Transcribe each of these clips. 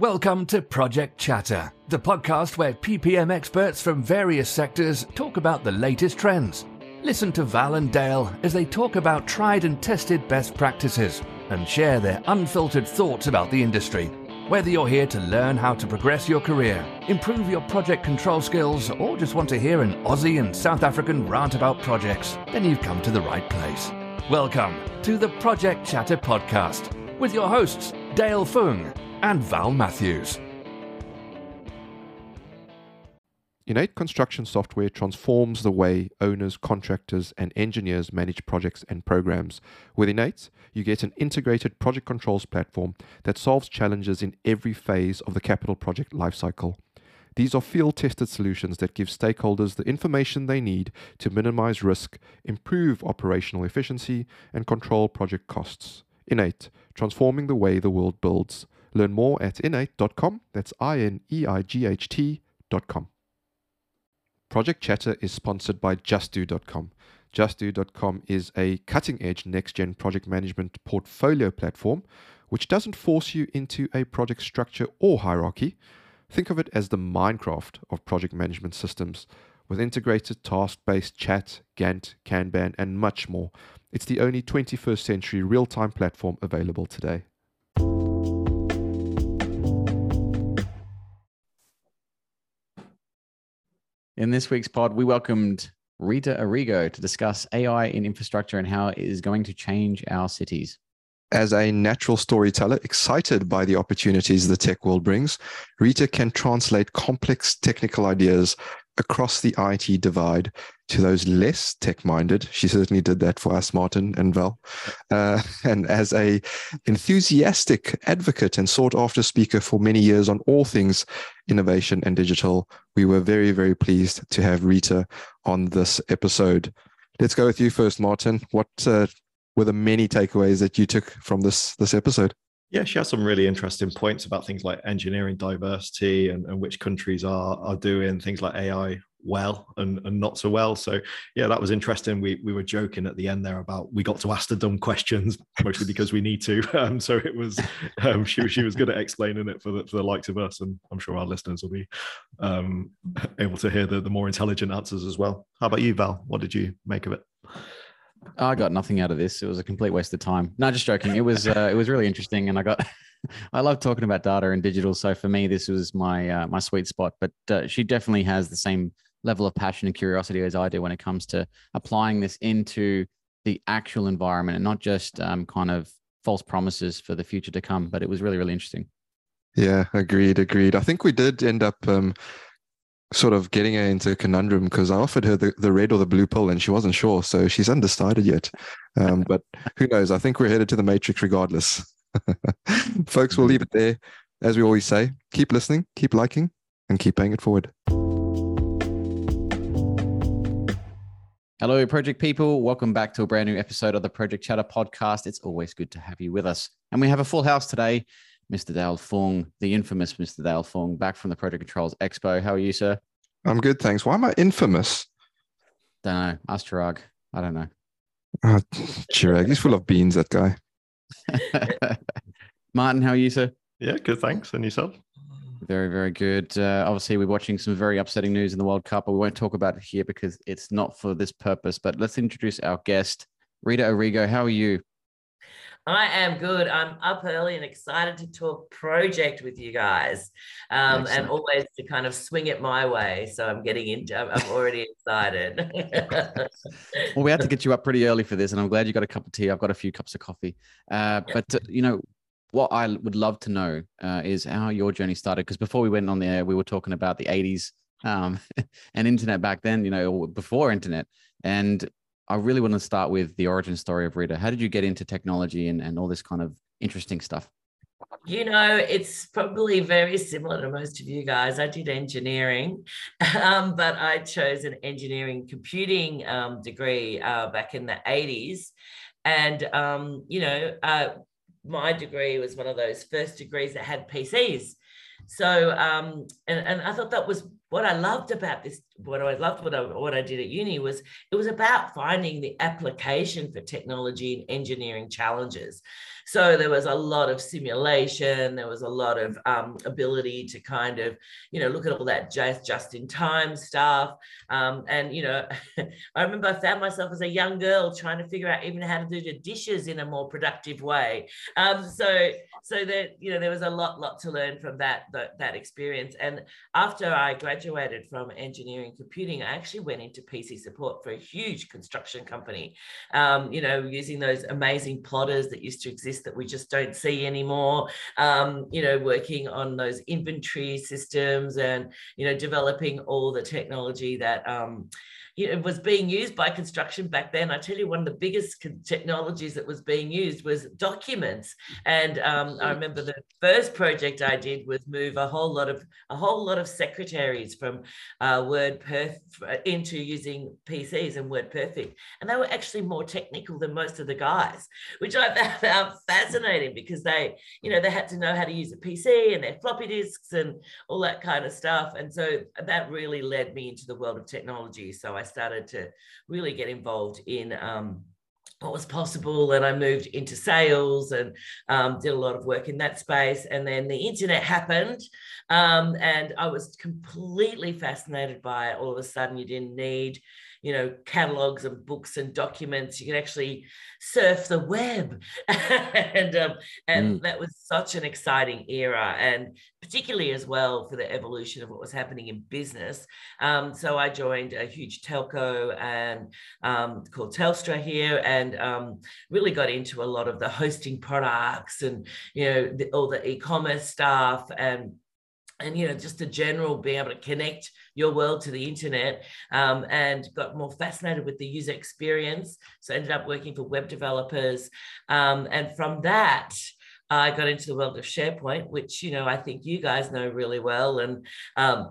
Welcome to Project Chatter, the podcast where PPM experts from various sectors talk about the latest trends. Listen to Val and Dale as they talk about tried and tested best practices and share their unfiltered thoughts about the industry. Whether you're here to learn how to progress your career, improve your project control skills, or just want to hear an Aussie and South African rant about projects, then you've come to the right place. Welcome to the Project Chatter podcast with your hosts, Dale Fung and Val Matthews. InEight construction software transforms the way owners, contractors, and engineers manage projects and programs. With InEight, you get an integrated project controls platform that solves challenges in every phase of the capital project lifecycle. These are field tested solutions that give stakeholders the information they need to minimize risk, improve operational efficiency, and control project costs. InEight, transforming the way the world builds. Learn more at ineight.com. That's I N E I G H T.com. Project Chatter is sponsored by JustDo.com. JustDo.com is a cutting edge next gen project management portfolio platform which doesn't force you into a project structure or hierarchy. Think of it as the Minecraft of project management systems with integrated task based chat, Gantt, Kanban, and much more. It's the only 21st century real time platform available today. In this week's pod, we welcomed Rita Arrigo to discuss AI in infrastructure and how it is going to change our cities. As a natural storyteller, excited by the opportunities the tech world brings, Rita can translate complex technical ideas across the IT divide to those less tech-minded. She certainly did that for us, Martin and Val. Uh, and as a enthusiastic advocate and sought-after speaker for many years on all things innovation and digital, we were very, very pleased to have Rita on this episode. Let's go with you first, Martin. What uh, were the many takeaways that you took from this this episode? Yeah, she has some really interesting points about things like engineering diversity and, and which countries are are doing things like AI well and, and not so well. So yeah, that was interesting. We we were joking at the end there about we got to ask the dumb questions mostly because we need to. Um, so it was um, she she was good at explaining it for the for the likes of us, and I'm sure our listeners will be um, able to hear the the more intelligent answers as well. How about you, Val? What did you make of it? I got nothing out of this. It was a complete waste of time. No, just joking. It was uh, it was really interesting, and I got I love talking about data and digital. So for me, this was my uh, my sweet spot. But uh, she definitely has the same level of passion and curiosity as I do when it comes to applying this into the actual environment and not just um, kind of false promises for the future to come. But it was really really interesting. Yeah, agreed, agreed. I think we did end up um, sort of getting her into a conundrum because I offered her the, the red or the blue pill and she wasn't sure. So she's undecided yet. Um, but who knows? I think we're headed to the matrix regardless. Folks, we'll leave it there. As we always say, keep listening, keep liking, and keep paying it forward. Hello, project people. Welcome back to a brand new episode of the Project Chatter podcast. It's always good to have you with us. And we have a full house today. Mr. Dale Fung, the infamous Mr. Dale Fung, back from the Project Controls Expo. How are you, sir? I'm good, thanks. Why am I infamous? Don't know. Ask Chirag. I don't know. Oh, Chirag, he's full of beans, that guy. Martin, how are you, sir? Yeah, good. Thanks. And yourself? Very, very good. Uh, obviously, we're watching some very upsetting news in the World Cup, but we won't talk about it here because it's not for this purpose. But let's introduce our guest, Rita Arrigo. How are you? I am good. I'm up early and excited to talk project with you guys, um, and always to kind of swing it my way. So I'm getting into. I'm, I'm already excited. well, we had to get you up pretty early for this, and I'm glad you got a cup of tea. I've got a few cups of coffee. Uh, but uh, you know, what I would love to know uh, is how your journey started. Because before we went on the air, we were talking about the 80s um, and internet back then. You know, before internet, and I really want to start with the origin story of Rita. How did you get into technology and, and all this kind of interesting stuff? You know, it's probably very similar to most of you guys. I did engineering, um, but I chose an engineering computing um, degree uh, back in the 80s. And, um, you know, uh, my degree was one of those first degrees that had PCs. So, um, and, and I thought that was what I loved about this, what I loved what I, what I did at uni was it was about finding the application for technology and engineering challenges. So there was a lot of simulation, there was a lot of um, ability to kind of, you know, look at all that just, just in time stuff. Um, and, you know, I remember I found myself as a young girl trying to figure out even how to do the dishes in a more productive way. Um, so, so that, you know, there was a lot, lot to learn from that, that, that experience. And after I graduated from engineering computing, I actually went into PC support for a huge construction company, um, you know, using those amazing plotters that used to exist that we just don't see anymore. Um, you know, working on those inventory systems and you know developing all the technology that um, know, was being used by construction back then. I tell you, one of the biggest technologies that was being used was documents. And um, I remember the first project I did was move a whole lot of a whole lot of secretaries from uh, Word Perf into using PCs and Word Perfect, and they were actually more technical than most of the guys, which I found fascinating because they, you know, they had to know how to use a PC and their floppy disks and all that kind of stuff. And so that really led me into the world of technology. So I started to really get involved in um, what was possible and i moved into sales and um, did a lot of work in that space and then the internet happened um, and i was completely fascinated by it. All of a sudden you didn't need you know, catalogs and books and documents. You can actually surf the web, and um, and mm. that was such an exciting era, and particularly as well for the evolution of what was happening in business. Um, so I joined a huge telco and um, called Telstra here, and um, really got into a lot of the hosting products and you know the, all the e-commerce stuff and and you know just a general being able to connect your world to the internet um, and got more fascinated with the user experience. So ended up working for web developers um, and from that I got into the world of SharePoint, which you know I think you guys know really well, and um,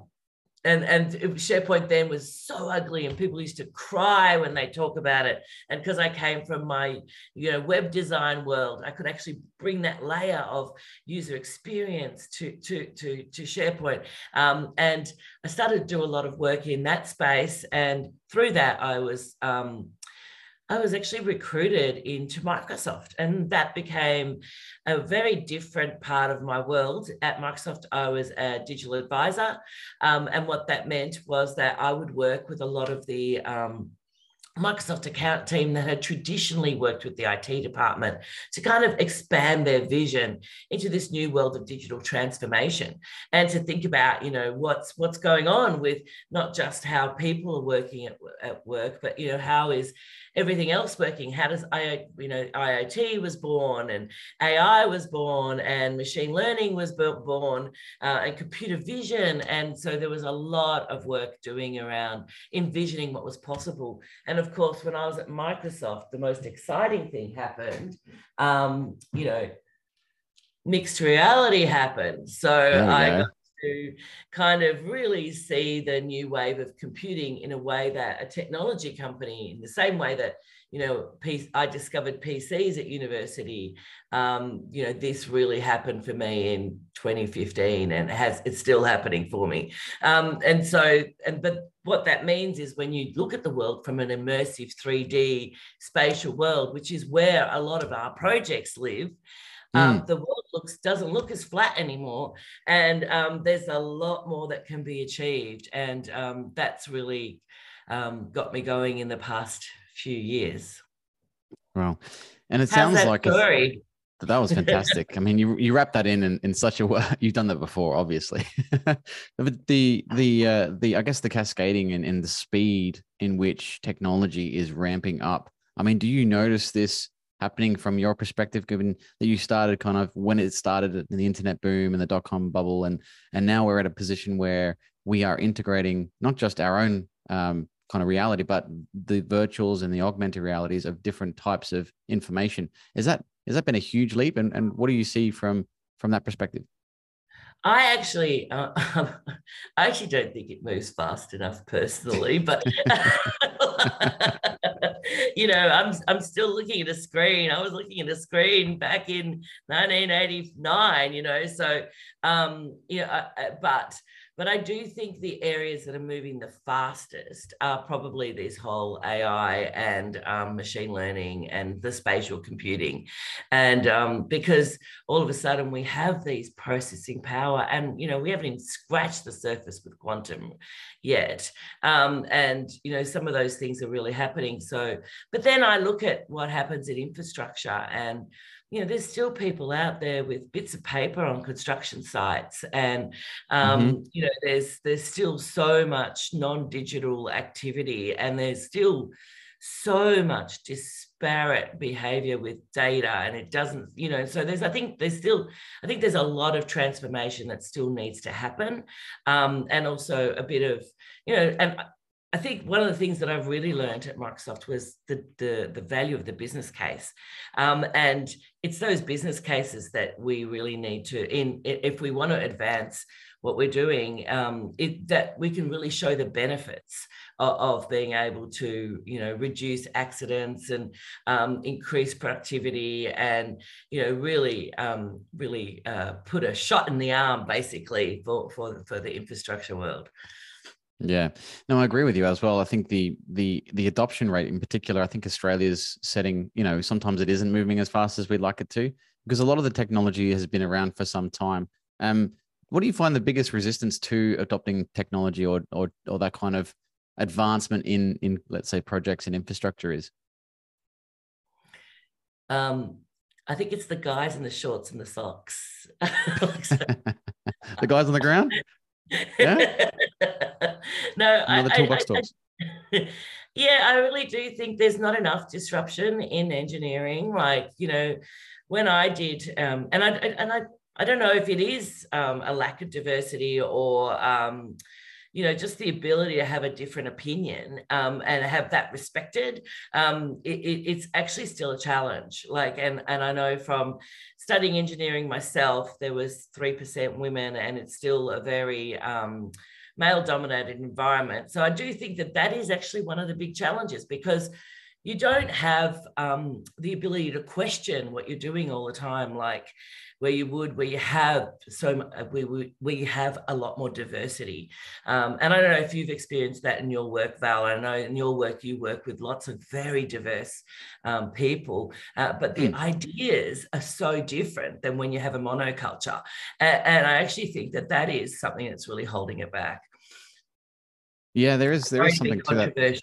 and and SharePoint then was so ugly, and people used to cry when they talk about it. And because I came from my you know web design world, I could actually bring that layer of user experience to to to, to SharePoint. Um, and I started to do a lot of work in that space, and through that, I was um, I was actually recruited into Microsoft, and that became a very different part of my world. At Microsoft, I was a digital advisor, um, and what that meant was that I would work with a lot of the um, Microsoft account team that had traditionally worked with the IT department to kind of expand their vision into this new world of digital transformation and to think about, you know, what's what's going on with not just how people are working at, at work, but you know, how is everything else working? How does I, you know, IoT was born and AI was born and machine learning was born uh, and computer vision. And so there was a lot of work doing around envisioning what was possible. And of course, when I was at Microsoft, the most exciting thing happened. Um, you know, mixed reality happened. So I got to kind of really see the new wave of computing in a way that a technology company, in the same way that you know, I discovered PCs at university. Um, you know, this really happened for me in 2015, and has it's still happening for me. Um, and so, and but what that means is when you look at the world from an immersive 3D spatial world, which is where a lot of our projects live. Um, mm. the world looks doesn't look as flat anymore, and um, there's a lot more that can be achieved, and um, that's really um, got me going in the past few years. Wow, and it How's sounds like a, that was fantastic. I mean, you you wrap that in, in in such a way. You've done that before, obviously. but the the uh, the I guess the cascading and, and the speed in which technology is ramping up. I mean, do you notice this happening from your perspective, given that you started kind of when it started in the internet boom and the dot com bubble, and and now we're at a position where we are integrating not just our own um, kind of reality, but the virtuals and the augmented realities of different types of information. Is that has that been a huge leap, and and what do you see from from that perspective? I actually, uh, I actually don't think it moves fast enough personally, but you know, I'm I'm still looking at a screen. I was looking at a screen back in 1989. You know, so um, you know, uh, but but I do think the areas that are moving the fastest are probably this whole AI and um, machine learning and the spatial computing. And um, because all of a sudden we have these processing power, and you know, we haven't even scratched the surface with quantum yet. Um, and you know, some of those things are really happening. So, but then I look at what happens in infrastructure and you know, there's still people out there with bits of paper on construction sites, and um, mm-hmm. you know, there's there's still so much non-digital activity, and there's still so much disparate behavior with data and it doesn't you know so there's i think there's still i think there's a lot of transformation that still needs to happen um, and also a bit of you know and I think one of the things that I've really learned at Microsoft was the the, the value of the business case, um, and it's those business cases that we really need to in if we want to advance what we're doing, um, it, that we can really show the benefits of, of, being able to you know reduce accidents and um, increase productivity and you know really um, really uh, put a shot in the arm basically for for for the infrastructure world. Yeah, no, I agree with you as well. I think the the the adoption rate in particular, I think Australia's setting, you know, sometimes it isn't moving as fast as we'd like it to because a lot of the technology has been around for some time. Um, what do you find the biggest resistance to adopting technology or or or that kind of advancement in in let's say projects and infrastructure is? Um, I think it's the guys in the shorts and the socks. the guys on the ground. Yeah. no, Another I, toolbox I, I, yeah, I really do think there's not enough disruption in engineering. Like, you know, when I did, um, and I and I I don't know if it is um, a lack of diversity or um, you know just the ability to have a different opinion um, and have that respected um, it, it, it's actually still a challenge like and and i know from studying engineering myself there was 3% women and it's still a very um, male dominated environment. So I do think that that is actually one of the big challenges because you don't have um, the ability to question what you're doing all the time, like where you would, where you have so we where you have a lot more diversity. Um, and I don't know if you've experienced that in your work, Val. I know in your work you work with lots of very diverse um, people, uh, but the mm. ideas are so different than when you have a monoculture. And, and I actually think that that is something that's really holding it back. Yeah, there is there is something to that.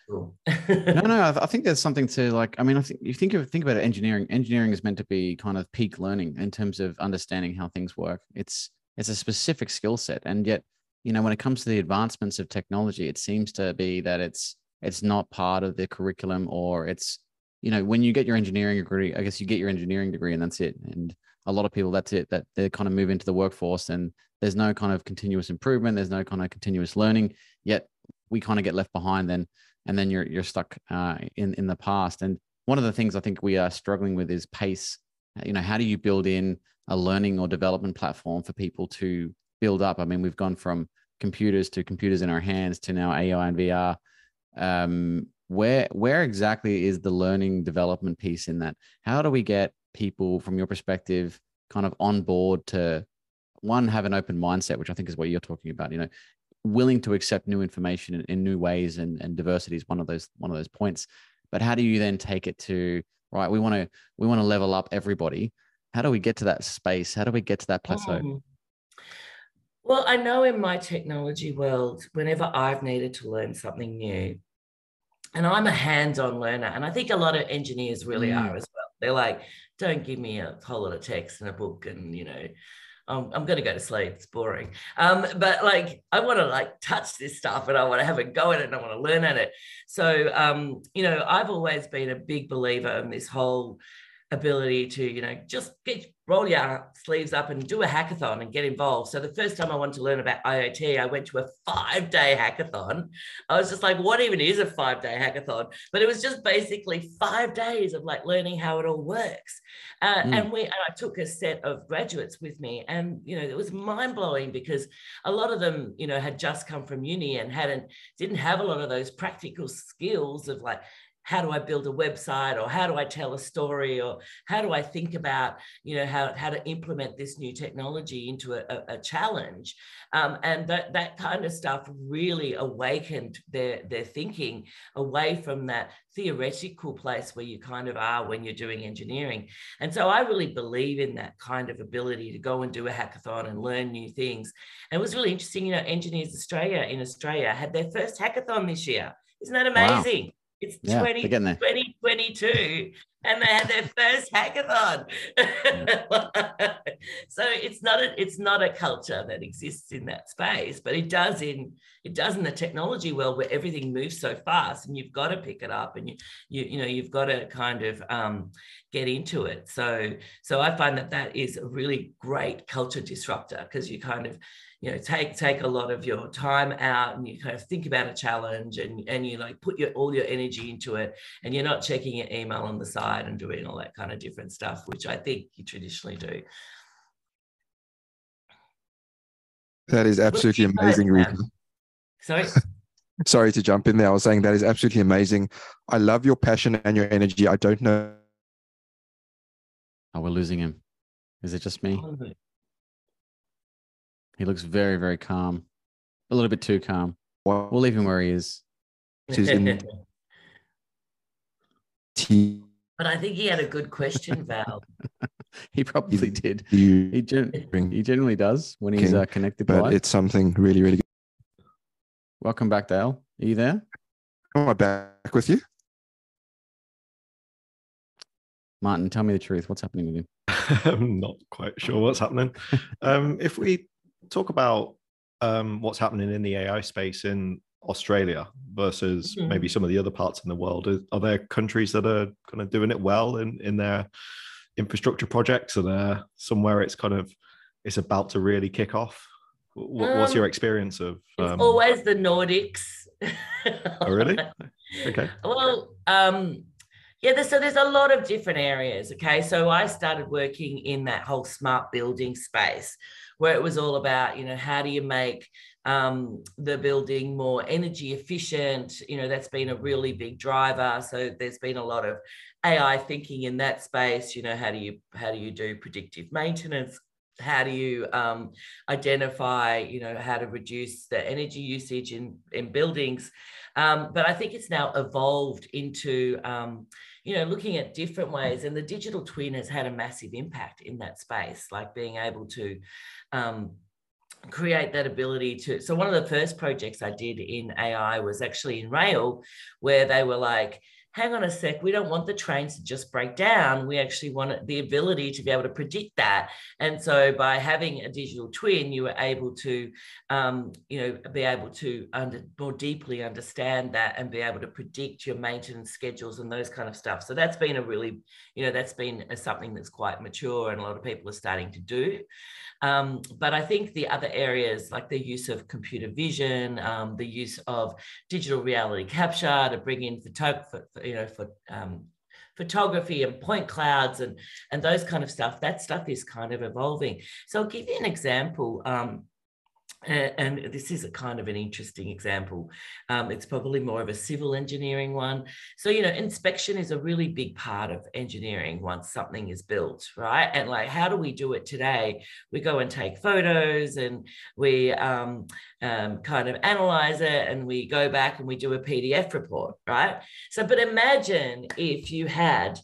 no, no, I, think there's something to like. I mean, I think you think of think about it, engineering. Engineering is meant to be kind of peak learning in terms of understanding how things work. It's it's a specific skill set, and yet you know when it comes to the advancements of technology, it seems to be that it's it's not part of the curriculum, or it's you know when you get your engineering degree, I guess you get your engineering degree and that's it. And a lot of people, that's it. That they kind of move into the workforce, and there's no kind of continuous improvement. There's no kind of continuous learning. Yet we kind of get left behind then and then you're you're stuck uh, in in the past. And one of the things i think we are struggling with is pace. You know how do you build in a learning or development platform for people to build up? I mean we've gone from computers to computers in our hands to now ai and vr um, where where exactly is the learning development piece in that? How do we get people from your perspective kind of on board to one have an open mindset which i think is what you're talking about you know willing to accept new information in, in new ways and, and diversity is one of those one of those points. But how do you then take it to right we want to we want to level up everybody. How do we get to that space? How do we get to that plateau? Mm. well i know in my technology world whenever i've needed to learn something new and i'm a hands-on learner and i think a lot of engineers really mm. are as well. They're like don't give me a whole lot of text and a book and you know I'm, I'm going to go to sleep. It's boring. Um, but like, I want to like touch this stuff and I want to have a go at it and I want to learn at it. So, um, you know, I've always been a big believer in this whole ability to, you know, just get roll your sleeves up and do a hackathon and get involved. So the first time I wanted to learn about IoT, I went to a five day hackathon. I was just like, what even is a five day hackathon? But it was just basically five days of like learning how it all works. Uh, mm. And we, and I took a set of graduates with me, and you know, it was mind blowing because a lot of them, you know, had just come from uni and hadn't didn't have a lot of those practical skills of like how do I build a website or how do I tell a story or how do I think about, you know, how, how to implement this new technology into a, a, a challenge. Um, and that, that kind of stuff really awakened their, their thinking away from that theoretical place where you kind of are when you're doing engineering. And so I really believe in that kind of ability to go and do a hackathon and learn new things. And it was really interesting, you know, Engineers Australia in Australia had their first hackathon this year. Isn't that amazing? Wow. It's yeah, 20, 2022 and they had their first hackathon. so it's not a it's not a culture that exists in that space, but it does in it does in the technology world where everything moves so fast and you've got to pick it up and you you you know you've got to kind of um, get into it. So so I find that that is a really great culture disruptor because you kind of you know take take a lot of your time out and you kind of think about a challenge and and you like put your all your energy into it and you're not checking your email on the side and doing all that kind of different stuff which i think you traditionally do. That is absolutely amazing Rita. sorry? Sorry to jump in there. I was saying that is absolutely amazing. I love your passion and your energy. I don't know oh we're losing him. Is it just me oh, he looks very, very calm. A little bit too calm. We'll leave him where he is. but I think he had a good question, Val. he probably did. he, gen- he generally does when he's uh, connected. But live. it's something really, really good. Welcome back, Dale. Are you there? Am I back with you? Martin, tell me the truth. What's happening with you? I'm not quite sure what's happening. um, if we talk about um, what's happening in the AI space in Australia versus mm-hmm. maybe some of the other parts in the world. Are there countries that are kind of doing it well in, in their infrastructure projects? Are there somewhere it's kind of it's about to really kick off? What, um, what's your um, experience of? Um... Always the Nordics. oh, really? Okay. Well, um, yeah, there's, so there's a lot of different areas. Okay, so I started working in that whole smart building space, where it was all about, you know, how do you make um, the building more energy efficient? You know, that's been a really big driver. So there's been a lot of AI thinking in that space. You know, how do you how do you do predictive maintenance? How do you um, identify, you know, how to reduce the energy usage in in buildings? Um, but I think it's now evolved into um, you know, looking at different ways. And the digital twin has had a massive impact in that space, like being able to um, create that ability to. So, one of the first projects I did in AI was actually in rail, where they were like, hang on a sec, we don't want the trains to just break down. We actually want the ability to be able to predict that. And so by having a digital twin, you were able to, um, you know, be able to under, more deeply understand that and be able to predict your maintenance schedules and those kind of stuff. So that's been a really, you know, that's been a, something that's quite mature and a lot of people are starting to do. Um, but I think the other areas like the use of computer vision, um, the use of digital reality capture to bring in photography, you know, for um, photography and point clouds and and those kind of stuff. That stuff is kind of evolving. So I'll give you an example. Um, and this is a kind of an interesting example. Um, it's probably more of a civil engineering one. So, you know, inspection is a really big part of engineering once something is built, right? And like, how do we do it today? We go and take photos and we um, um, kind of analyze it and we go back and we do a PDF report, right? So, but imagine if you had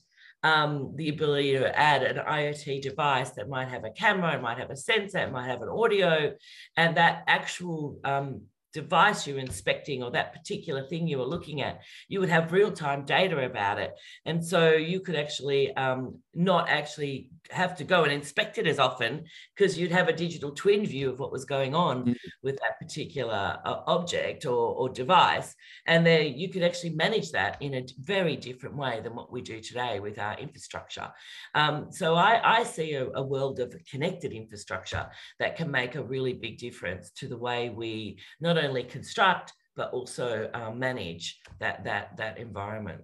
um, the ability to add an IoT device that might have a camera, it might have a sensor, it might have an audio, and that actual um, device you're inspecting or that particular thing you were looking at, you would have real time data about it. And so you could actually um, not actually have to go and inspect it as often because you'd have a digital twin view of what was going on mm-hmm. with that particular uh, object or, or device. And there you could actually manage that in a very different way than what we do today with our infrastructure. Um, so I, I see a, a world of connected infrastructure that can make a really big difference to the way we not only construct, but also uh, manage that, that, that environment.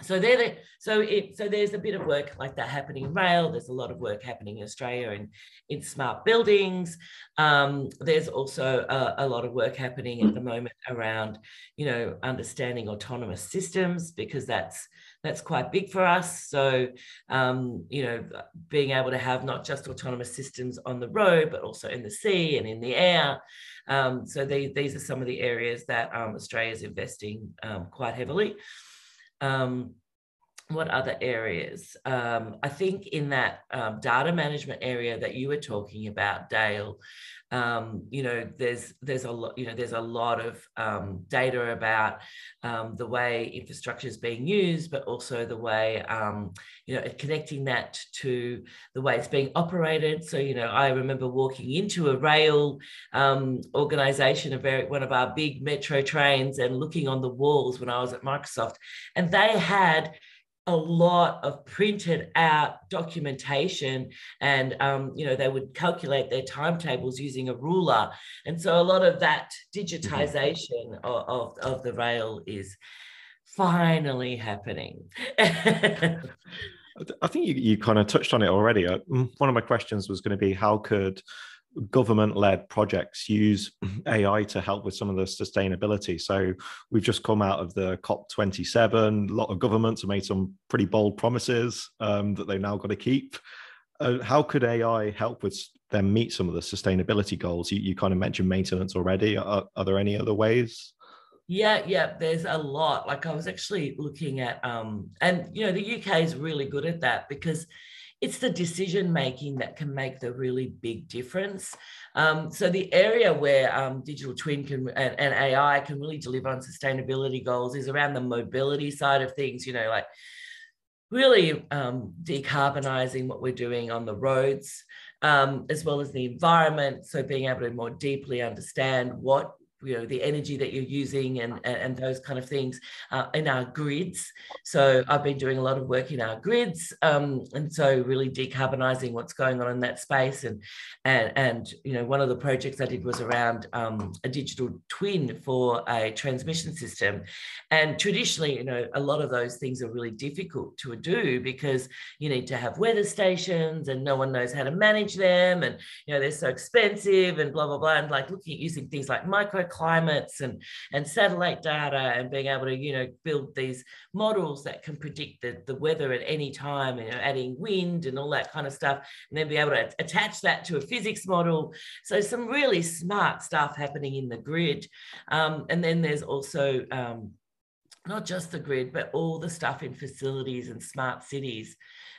So there, the, so it, so there's a bit of work like that happening in rail. There's a lot of work happening in Australia and in smart buildings. Um, there's also a, a, lot of work happening at the moment around, you know, understanding autonomous systems because that's that's quite big for us. So, um, you know, being able to have not just autonomous systems on the road, but also in the sea and in the air. Um, so they, these are some of the areas that um, Australia is investing um, quite heavily. Um, what other areas? Um, I think in that um, data management area that you were talking about, Dale, um, you know, there's there's a lot, you know, there's a lot of um, data about um, the way infrastructure is being used, but also the way, um, you know, connecting that to the way it's being operated. So, you know, I remember walking into a rail organization, a very one of our big metro trains, and looking on the walls when I was at Microsoft, and they had a lot of printed out documentation and um, you know they would calculate their timetables using a ruler. And so a lot of that digitization mm-hmm. of, of, of, the rail is finally happening. I think you, you kind of touched on it already. Uh, one of my questions was going to be how could government led projects use AI to help with some of the sustainability. So we've just come out of the COP27. A lot of governments have made some pretty bold promises um, that they've now got to keep. Uh, how could AI help with them meet some of the sustainability goals? You, you kind of mentioned maintenance already. Are, are there any other ways? Yeah, yeah, there's a lot. Like I was actually looking at, um, and you know, the UK is really good at that because it's the decision making that can make the really big difference. Um, so the area where um, digital twin can and, and, AI can really deliver on sustainability goals is around the mobility side of things. You know, like really um, decarbonizing what we're doing on the roads. Um, as well as the environment. So being able to more deeply understand what you know the energy that you're using and and, those kind of things uh, in our grids. So i've been doing a lot of work in our grids um, and so really decarbonizing what's going on in that space. And and and you know one of the projects i did was around um, a digital twin for a transmission system. And traditionally you know a lot of those things are really difficult to do because you need to have weather stations and no one knows how to manage them. And you know they're so expensive and blah blah blah. And like looking at using things like micro climates and, and satellite data and being able to, you know, build these models that can predict the, the weather at any time, you know, adding wind and all that kind of stuff, and then be able to attach that to a physics model. So some really smart stuff happening in the grid. Um, and then there's also um, not just the grid, but all the stuff in facilities and smart cities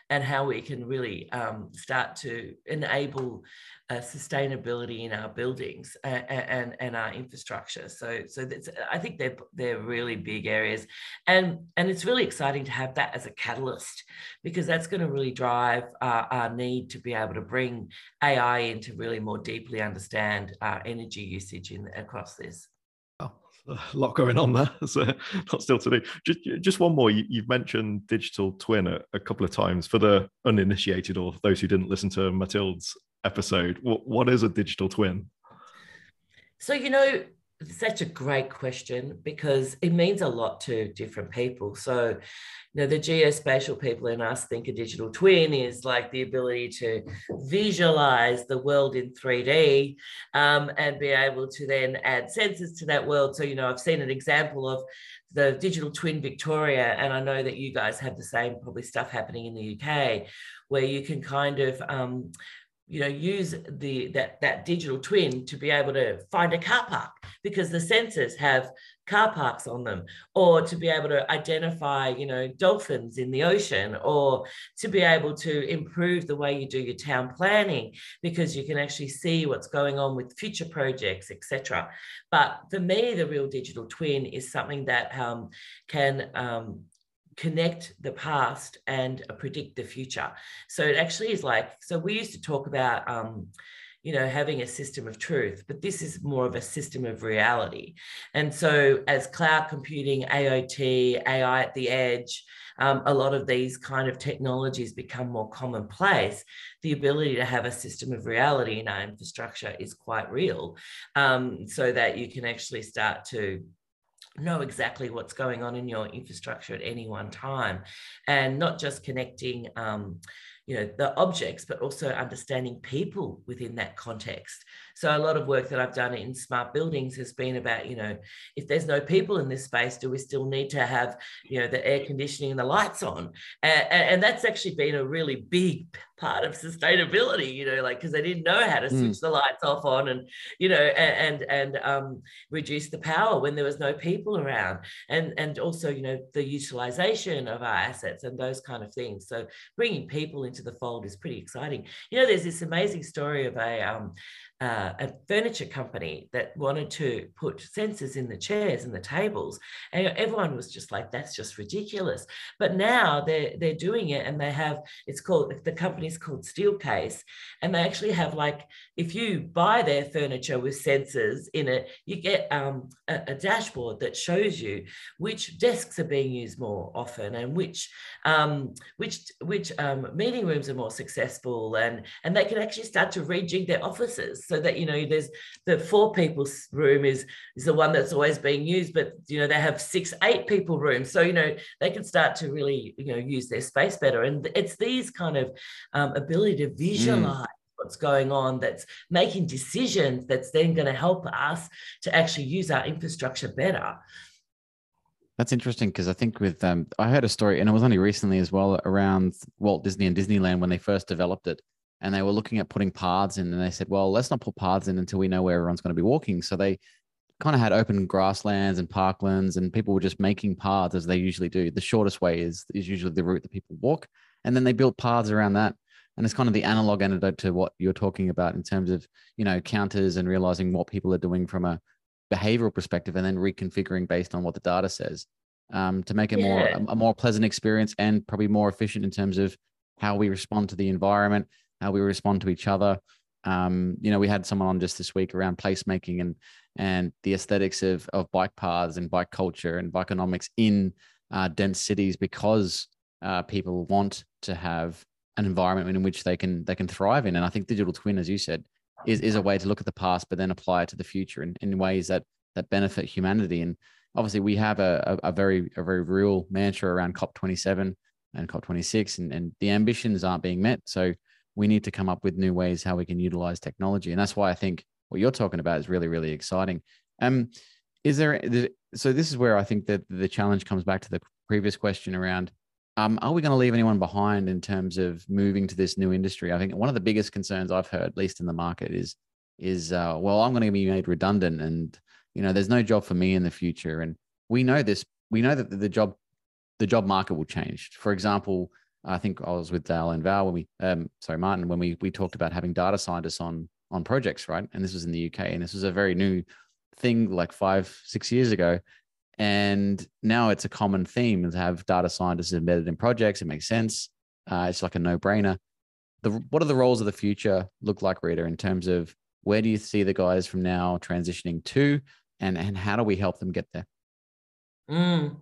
and how we can really um, start to enable uh, sustainability in our buildings and, and, and our infrastructure. So so that's I think they're they're really big areas, and and it's really exciting to have that as a catalyst because that's going to really drive our need to be able to bring AI in to really more deeply understand our energy usage in across this a lot going on there. So not still to do. Just, just one more. You, have mentioned digital twin a, a, couple of times for the uninitiated or those who didn't listen to Matilda's episode. What, what is a digital twin? So you know, such a great question because it means a lot to different people. So, you know, the geospatial people in us think a digital twin is like the ability to visualize the world in 3D um, and be able to then add sensors to that world. So, you know, I've seen an example of the digital twin Victoria, and I know that you guys have the same probably stuff happening in the UK, where you can kind of um, you know use the that that digital twin to be able to find a car park because the sensors have car parks on them or to be able to identify you know dolphins in the ocean or to be able to improve the way you do your town planning because you can actually see what's going on with future projects etc but for me the real digital twin is something that um, can um, connect the past and predict the future. So it actually is like, so we used to talk about, um, you know, having a system of truth, but this is more of a system of reality. And so as cloud computing, AOT, AI at the edge, um, a lot of these kind of technologies become more commonplace, the ability to have a system of reality in our infrastructure is quite real um, so that you can actually start to know exactly what's going on in your infrastructure at any one time and not just connecting um, you know the objects but also understanding people within that context so a lot of work that i've done in smart buildings has been about you know if there's no people in this space do we still need to have you know the air conditioning and the lights on? And, and that's actually been a really big part of sustainability you know like because they didn't know how to switch mm. the lights off on and you know and and, and um, reduce the power when there was no people around. And and also you know the utilization of our assets and those kind of things. So bringing people into the fold is pretty exciting. You know there's this amazing story of a um, uh, a furniture company that wanted to put sensors in the chairs and the tables. And everyone was just like that's just ridiculous. But now they're they're doing it and they have it's called the company's called steelcase. And they actually have like if you buy their furniture with sensors in it you get um, a, a, dashboard that shows you which desks are being used more often and which um, which which um, meeting rooms are more successful and and they can actually start to rejig their offices so that you know there's the four people room is is the one that's always being used but you know they have six eight people rooms. So you know they can start to really you know use their space better. And it's these kind of um, ability to mm. visualize mm what's going on that's making decisions that's then going to help us to actually use our infrastructure better. That's interesting because I think with um, I heard a story and it was only recently as well around Walt Disney and Disneyland when they first developed it and they were looking at putting paths in and they said well let's not put paths in until we know where everyone's going to be walking. So they kind of had open grasslands and parklands and people were just making paths as they usually do. The shortest way is is usually the route that people walk and then they built paths around that. And it's kind of the analog antidote to what you're talking about in terms of you know counters and realizing what people are doing from a behavioral perspective and then reconfiguring based on what the data says um, to make it yeah. more a, a more pleasant experience and probably more efficient in terms of how we respond to the environment how we respond to each other. Um, you know, we had someone on just this week around placemaking and and the aesthetics of of bike paths and bike culture and bikeonomics in uh, dense cities because uh, people want to have an environment in which they can they can thrive in. And I think digital twin, as you said, is is a way to look at the past but then apply it to the future in, in ways that that benefit humanity. And obviously, we have a, a, a very a very real mantra around COP twenty seven and COP twenty six, and and the ambitions aren't being met. So we need to come up with new ways how we can utilize technology. And that's why I think what you're talking about is really, really exciting. Um, is there, so this is where I think that the challenge comes back to the previous question around, um, are we going to leave anyone behind in terms of moving to this new industry? I think one of the biggest concerns I've heard, at least in the market, is, is uh, well, I'm going to be made redundant, and you know, there's no job for me in the future. And we know this. We know that the job, the job market will change. For example, I think I was with Dale and Val when we, um, sorry, Martin, when we we talked about having data scientists on on projects, right? And this was in the UK, and this was a very new thing, like five six years ago. And now it's a common theme to have data scientists embedded in projects. It makes sense. Uh, it's like a no brainer. The what are the roles of the future look like, Rita, in terms of where do you see the guys from now transitioning to, and and how do we help them get there? Mm.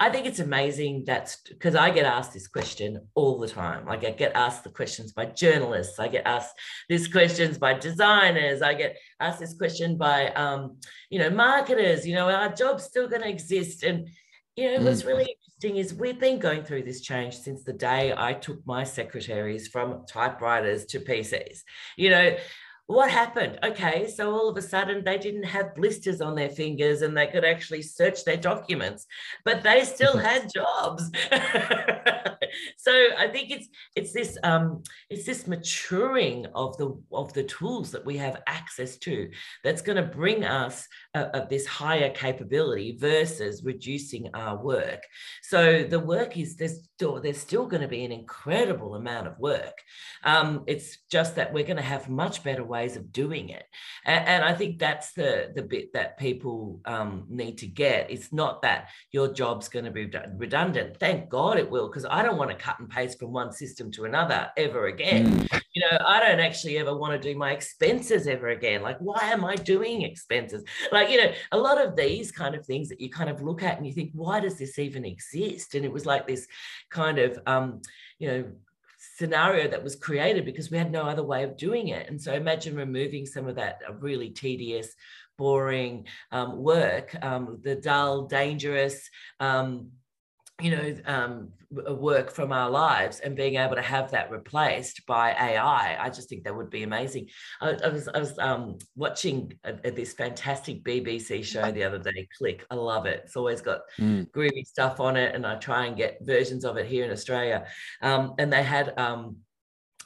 I think it's amazing that's because I get asked this question all the time. Like I get asked the questions by journalists, I get asked these questions by designers, I get asked this question by um, you know, marketers, you know, our job's still going to exist. And you know, mm. what's really interesting is we've been going through this change since the day I took my secretaries from typewriters to PCs. You know, what happened? Okay, so all of a sudden they didn't have blisters on their fingers and they could actually search their documents, but they still had jobs. so I think it's it's this um, it's this maturing of the of the tools that we have access to that's going to bring us a, this higher capability versus reducing our work. So the work is there's still there's still going to be an incredible amount of work. Um, it's just that we're going to have much better ways of doing it, and, and I think that's the the bit that people um, need to get. It's not that your job's going to be redundant. Thank God it will, because I don't want to cut and paste from one system to another ever again. Mm. You know, I don't actually ever want to do my expenses ever again. Like, why am I doing expenses? Like like you know a lot of these kind of things that you kind of look at and you think why does this even exist and it was like this kind of um you know scenario that was created because we had no other way of doing it. And so imagine removing some of that really tedious, boring um, work, um, the dull, dangerous, um, you know, um, work from our lives and being able to have that replaced by AI, I just think that would be amazing. I, I was, I was um, watching a, a, this fantastic BBC show the other day, Click. I love it. It's always got mm. groovy stuff on it, and I try and get versions of it here in Australia. Um, and they had um,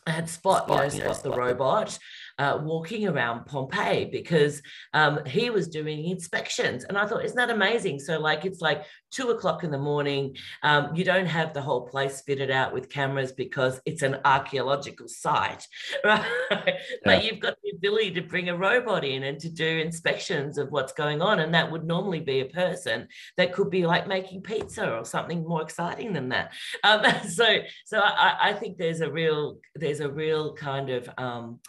I had Spot, Spot you know, Spot yeah. the robot, uh, walking around Pompeii because um, he was doing inspections. And I thought, isn't that amazing? So, like, it's like two o'clock in the morning. Um, you don't have the whole place fitted out with cameras because it's an archaeological site, right? Yeah. But you've got the ability to bring a robot in and to do inspections of what's going on. And that would normally be a person that could be like making pizza or something more exciting than that. Um, so, so I, I, think there's a real, there's a real kind of, um,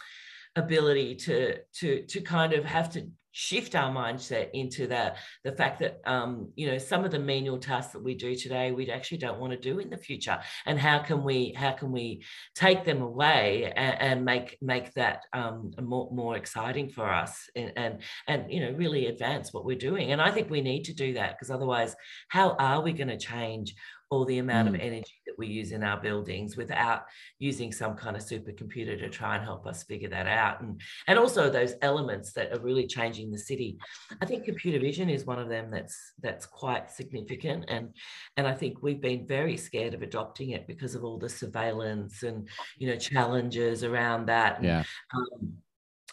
ability to to to kind of have to shift our mindset into that. The fact that um, you know some of the menial tasks that we do today we actually don't want to do in the future. And how can we how can we take them away and, and make make that um, more, more exciting for us and, and and you know really advance what we're doing. And i think we need to do that because otherwise how are we going to change all the amount mm. of energy that we use in our buildings without using some kind of supercomputer to try and help us figure that out. And and also those elements that are really changing the city. I think computer vision is one of them that's that's quite significant. And and i think we've been very scared of adopting it because of all the surveillance and you know challenges around that. Yeah. um,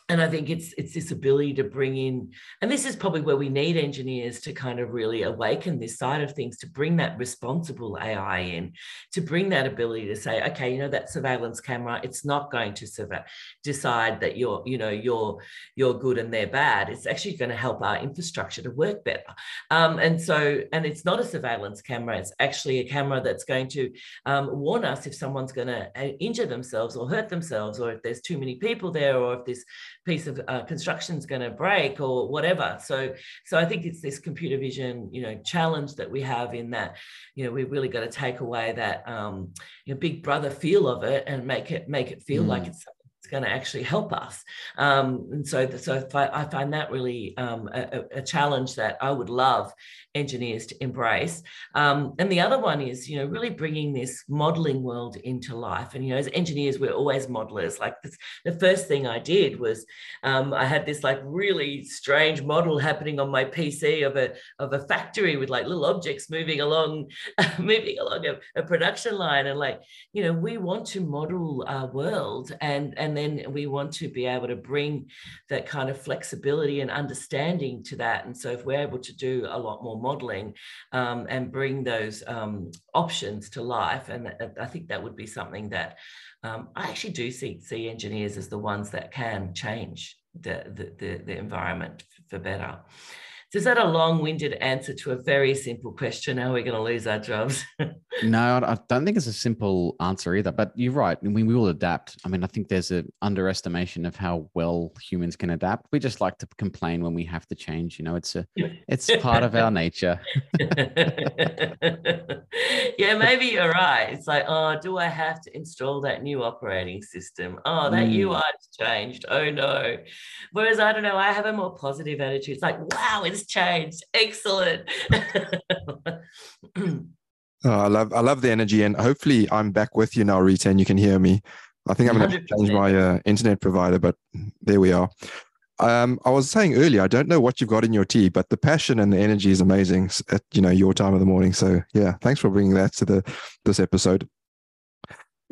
and I think it's it's this ability to bring in, and this is probably where we need engineers to kind of really awaken this side of things, to bring that responsible AI in, to bring that ability to say, okay, you know, that surveillance camera, it's not going to surve- decide that you're, you know, you're you're good and they're bad. It's actually going to help our infrastructure to work better. Um, and so, and it's not a surveillance camera; it's actually a camera that's going to um, warn us if someone's going to uh, injure themselves or hurt themselves, or if there's too many people there, or if this piece of uh, construction is going to break or whatever. So, so I think it's this computer vision, you know, challenge that we have in that, you know, we've really got to take away that, um, you know, big brother feel of it and make it make it feel mm. like it's going to actually help us. Um, and so, so I, find that really um, a, a, challenge that I would love engineers to embrace. Um, and the other one is, you know, really bringing this modeling world into life. And, you know, as engineers, we're always modelers. Like this, the first thing I did was um, I had this like really strange model happening on my PC of a, of a factory with like little objects moving along, moving along a, a production line. And like, you know, we want to model our world and, and then we want to be able to bring that kind of flexibility and understanding to that. And so if we're able to do a lot more modeling um, and bring those um, options to life. And I think that would be something that um, I actually do see, see engineers as the ones that can change the, the, the, the environment for better. So is that a long-winded answer to a very simple question? How are we going to lose our jobs? no, I don't think it's a simple answer either. But you're right. I mean, we will adapt. I mean, I think there's an underestimation of how well humans can adapt. We just like to complain when we have to change. You know, it's a, it's part of our nature. yeah, maybe you're right. It's like, oh, do I have to install that new operating system? Oh, that mm. UI's changed. Oh no. Whereas I don't know, I have a more positive attitude. It's like, wow, it's changed. Excellent. oh, I love I love the energy, and hopefully I'm back with you now, Rita, and you can hear me. I think I'm going to change my uh, internet provider, but there we are. Um, I was saying earlier, I don't know what you've got in your tea, but the passion and the energy is amazing at you know your time of the morning. So yeah, thanks for bringing that to the this episode.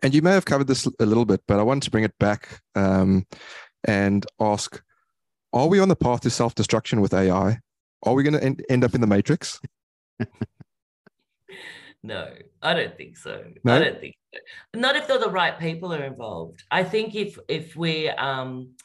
And you may have covered this a little bit, but I want to bring it back um, and ask: Are we on the path to self destruction with AI? Are we going to end, end up in the matrix? no, I don't think so. No? I don't think so. Not if the right people are involved. I think if if we um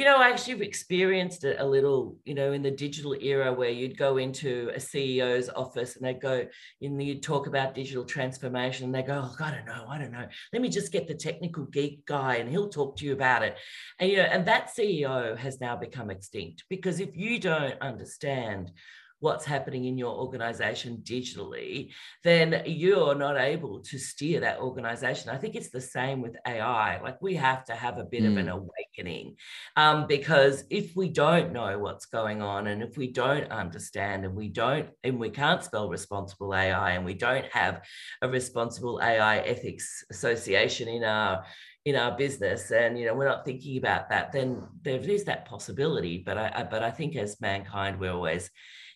you know, I actually experienced it a little, you know, in the digital era where you'd go into a CEO's office and they'd go, and you'd talk about digital transformation and they go, oh, I don't know, I don't know. Let me just get the technical geek guy and he'll talk to you about it. And, you know, and that CEO has now become extinct because if you don't understand what's happening in your organization digitally, then you're not able to steer that organization. I think it's the same with AI. Like we have to have a bit mm. of an hmm. awakening um, because if we don't know what's going on and if we don't understand and we don't, and we can't spell responsible AI and we don't have a responsible AI ethics association in our in our business and you know we're not thinking about that then there is that possibility but I, I but i think as mankind we're always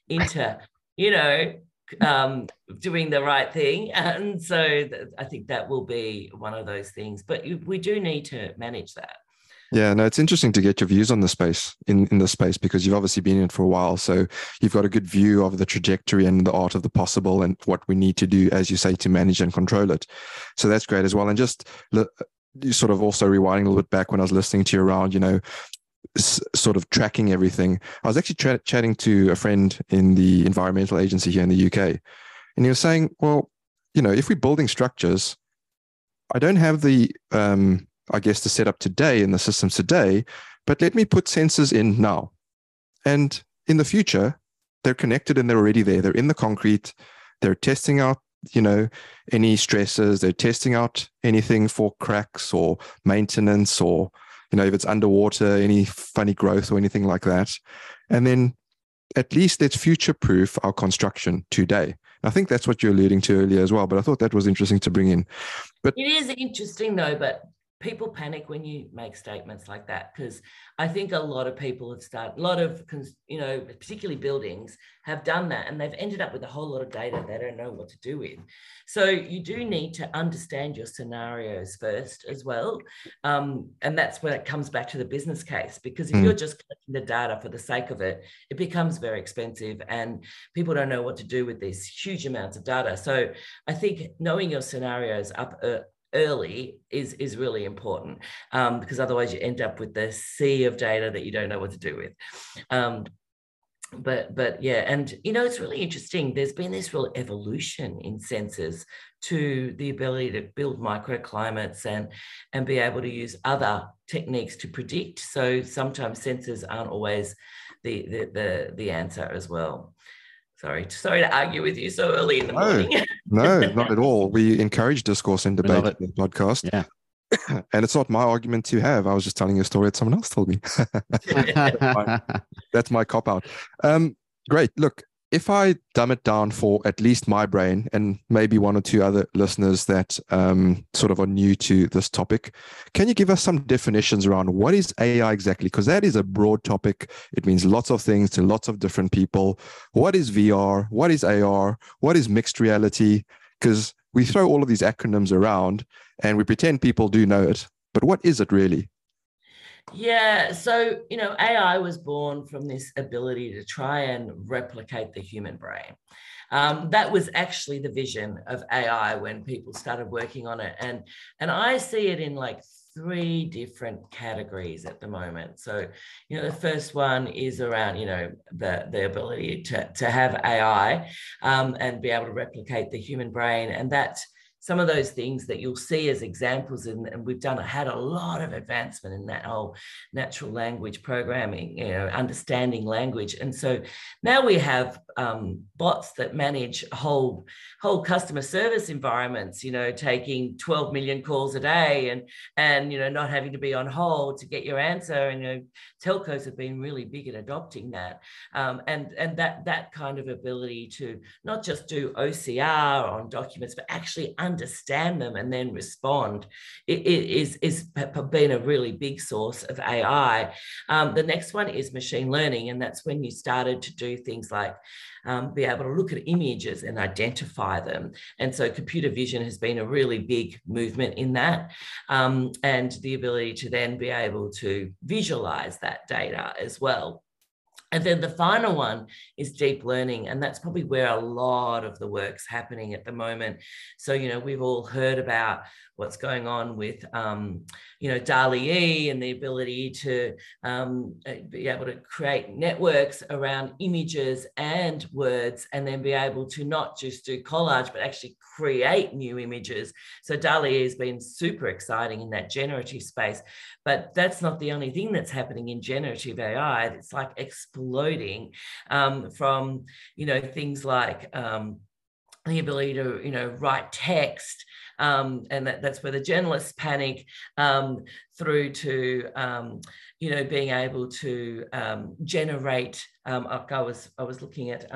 into you know um doing the right thing and so th- i think that will be one of those things but you, we do need to manage that yeah, no, it's interesting to get your views on the space in, in the space because you've obviously been in it for a while. So you've got a good view of the trajectory and the art of the possible and what we need to do, as you say, to manage and control it. So that's great as well. And just sort of also rewinding a little bit back when I was listening to you around, you know, sort of tracking everything. I was actually tra- chatting to a friend in the environmental agency here in the UK, and he was saying, well, you know, if we're building structures, I don't have the, um, I guess, the setup today in the systems today, but let me put sensors in now. And in the future, they're connected and they're already there. They're in the concrete. They're testing out, you know, any stresses. They're testing out anything for cracks or maintenance or you know, if it's underwater, any funny growth or anything like that. And then at least let's future proof our construction today. I think that's what you're alluding to earlier as well, but I thought that was interesting to bring in. But it is interesting though, but people panic when you make statements like that because I think a lot of people have started, a lot of, you know, particularly buildings have done that and they've ended up with a whole lot of data they don't know what to do with. So you do need to understand your scenarios first as well. Um, and that's where it comes back to the business case because if mm. you're just collecting the data for the sake of it, it becomes very expensive and people don't know what to do with these huge amounts of data. So I think knowing your scenarios up uh, early is is really important um, because otherwise you end up with the sea of data that you don't know what to do with. Um, but but yeah, and you know it's really interesting. There's been this real evolution in sensors to the ability to build microclimates and and be able to use other techniques to predict. So sometimes sensors aren't always the the the, the answer as well. Sorry, sorry to argue with you so early in the no, morning. no, not at all. We encourage discourse and debate in the podcast. Yeah. and it's not my argument to have. I was just telling you a story that someone else told me. that's my, my cop out. Um, great. Look, if I dumb it down for at least my brain and maybe one or two other listeners that um, sort of are new to this topic, can you give us some definitions around what is AI exactly? Because that is a broad topic. It means lots of things to lots of different people. What is VR? What is AR? What is mixed reality? Because we throw all of these acronyms around and we pretend people do know it. But what is it really? Yeah, so you know, AI was born from this ability to try and replicate the human brain. Um, that was actually the vision of AI when people started working on it, and and I see it in like three different categories at the moment. So, you know, the first one is around, you know, the, the ability to, to have AI um, and be able to replicate the human brain. And that's some of those things that you'll see as examples in, and we've done had a lot of advancement in that whole natural language programming you know understanding language. And so now we have um, bots that manage whole whole customer service environments you know taking 12 million calls a day and and you know not having to be on hold to get your answer. And you know telcos have been really big at adopting that. Um, and and that that kind of ability to not just do ocr on documents but actually understand them and then respond it, it is is been a really big source of AI. Um, the next one is machine learning, and that's when you started to do things like um, be able to look at images and identify them. And so computer vision has been a really big movement in that, um, and the ability to then be able to visualize that data as well. And then the final one is deep learning. And that's probably where a lot of the work's happening at the moment. So, you know, we've all heard about what's going on with, um, you know, DALL-E and the ability to um, uh, be able to create networks around images and words, and then be able to not just do collage, but actually create new images. So DALL-E has been super exciting in that generative space. But that's not the only thing that's happening in generative AI. It's like exploding um, from you know things like um, the ability to you know write text um, and that, that's where the journalists panic um, through to um, you know being able to um, generate um, I was I was looking at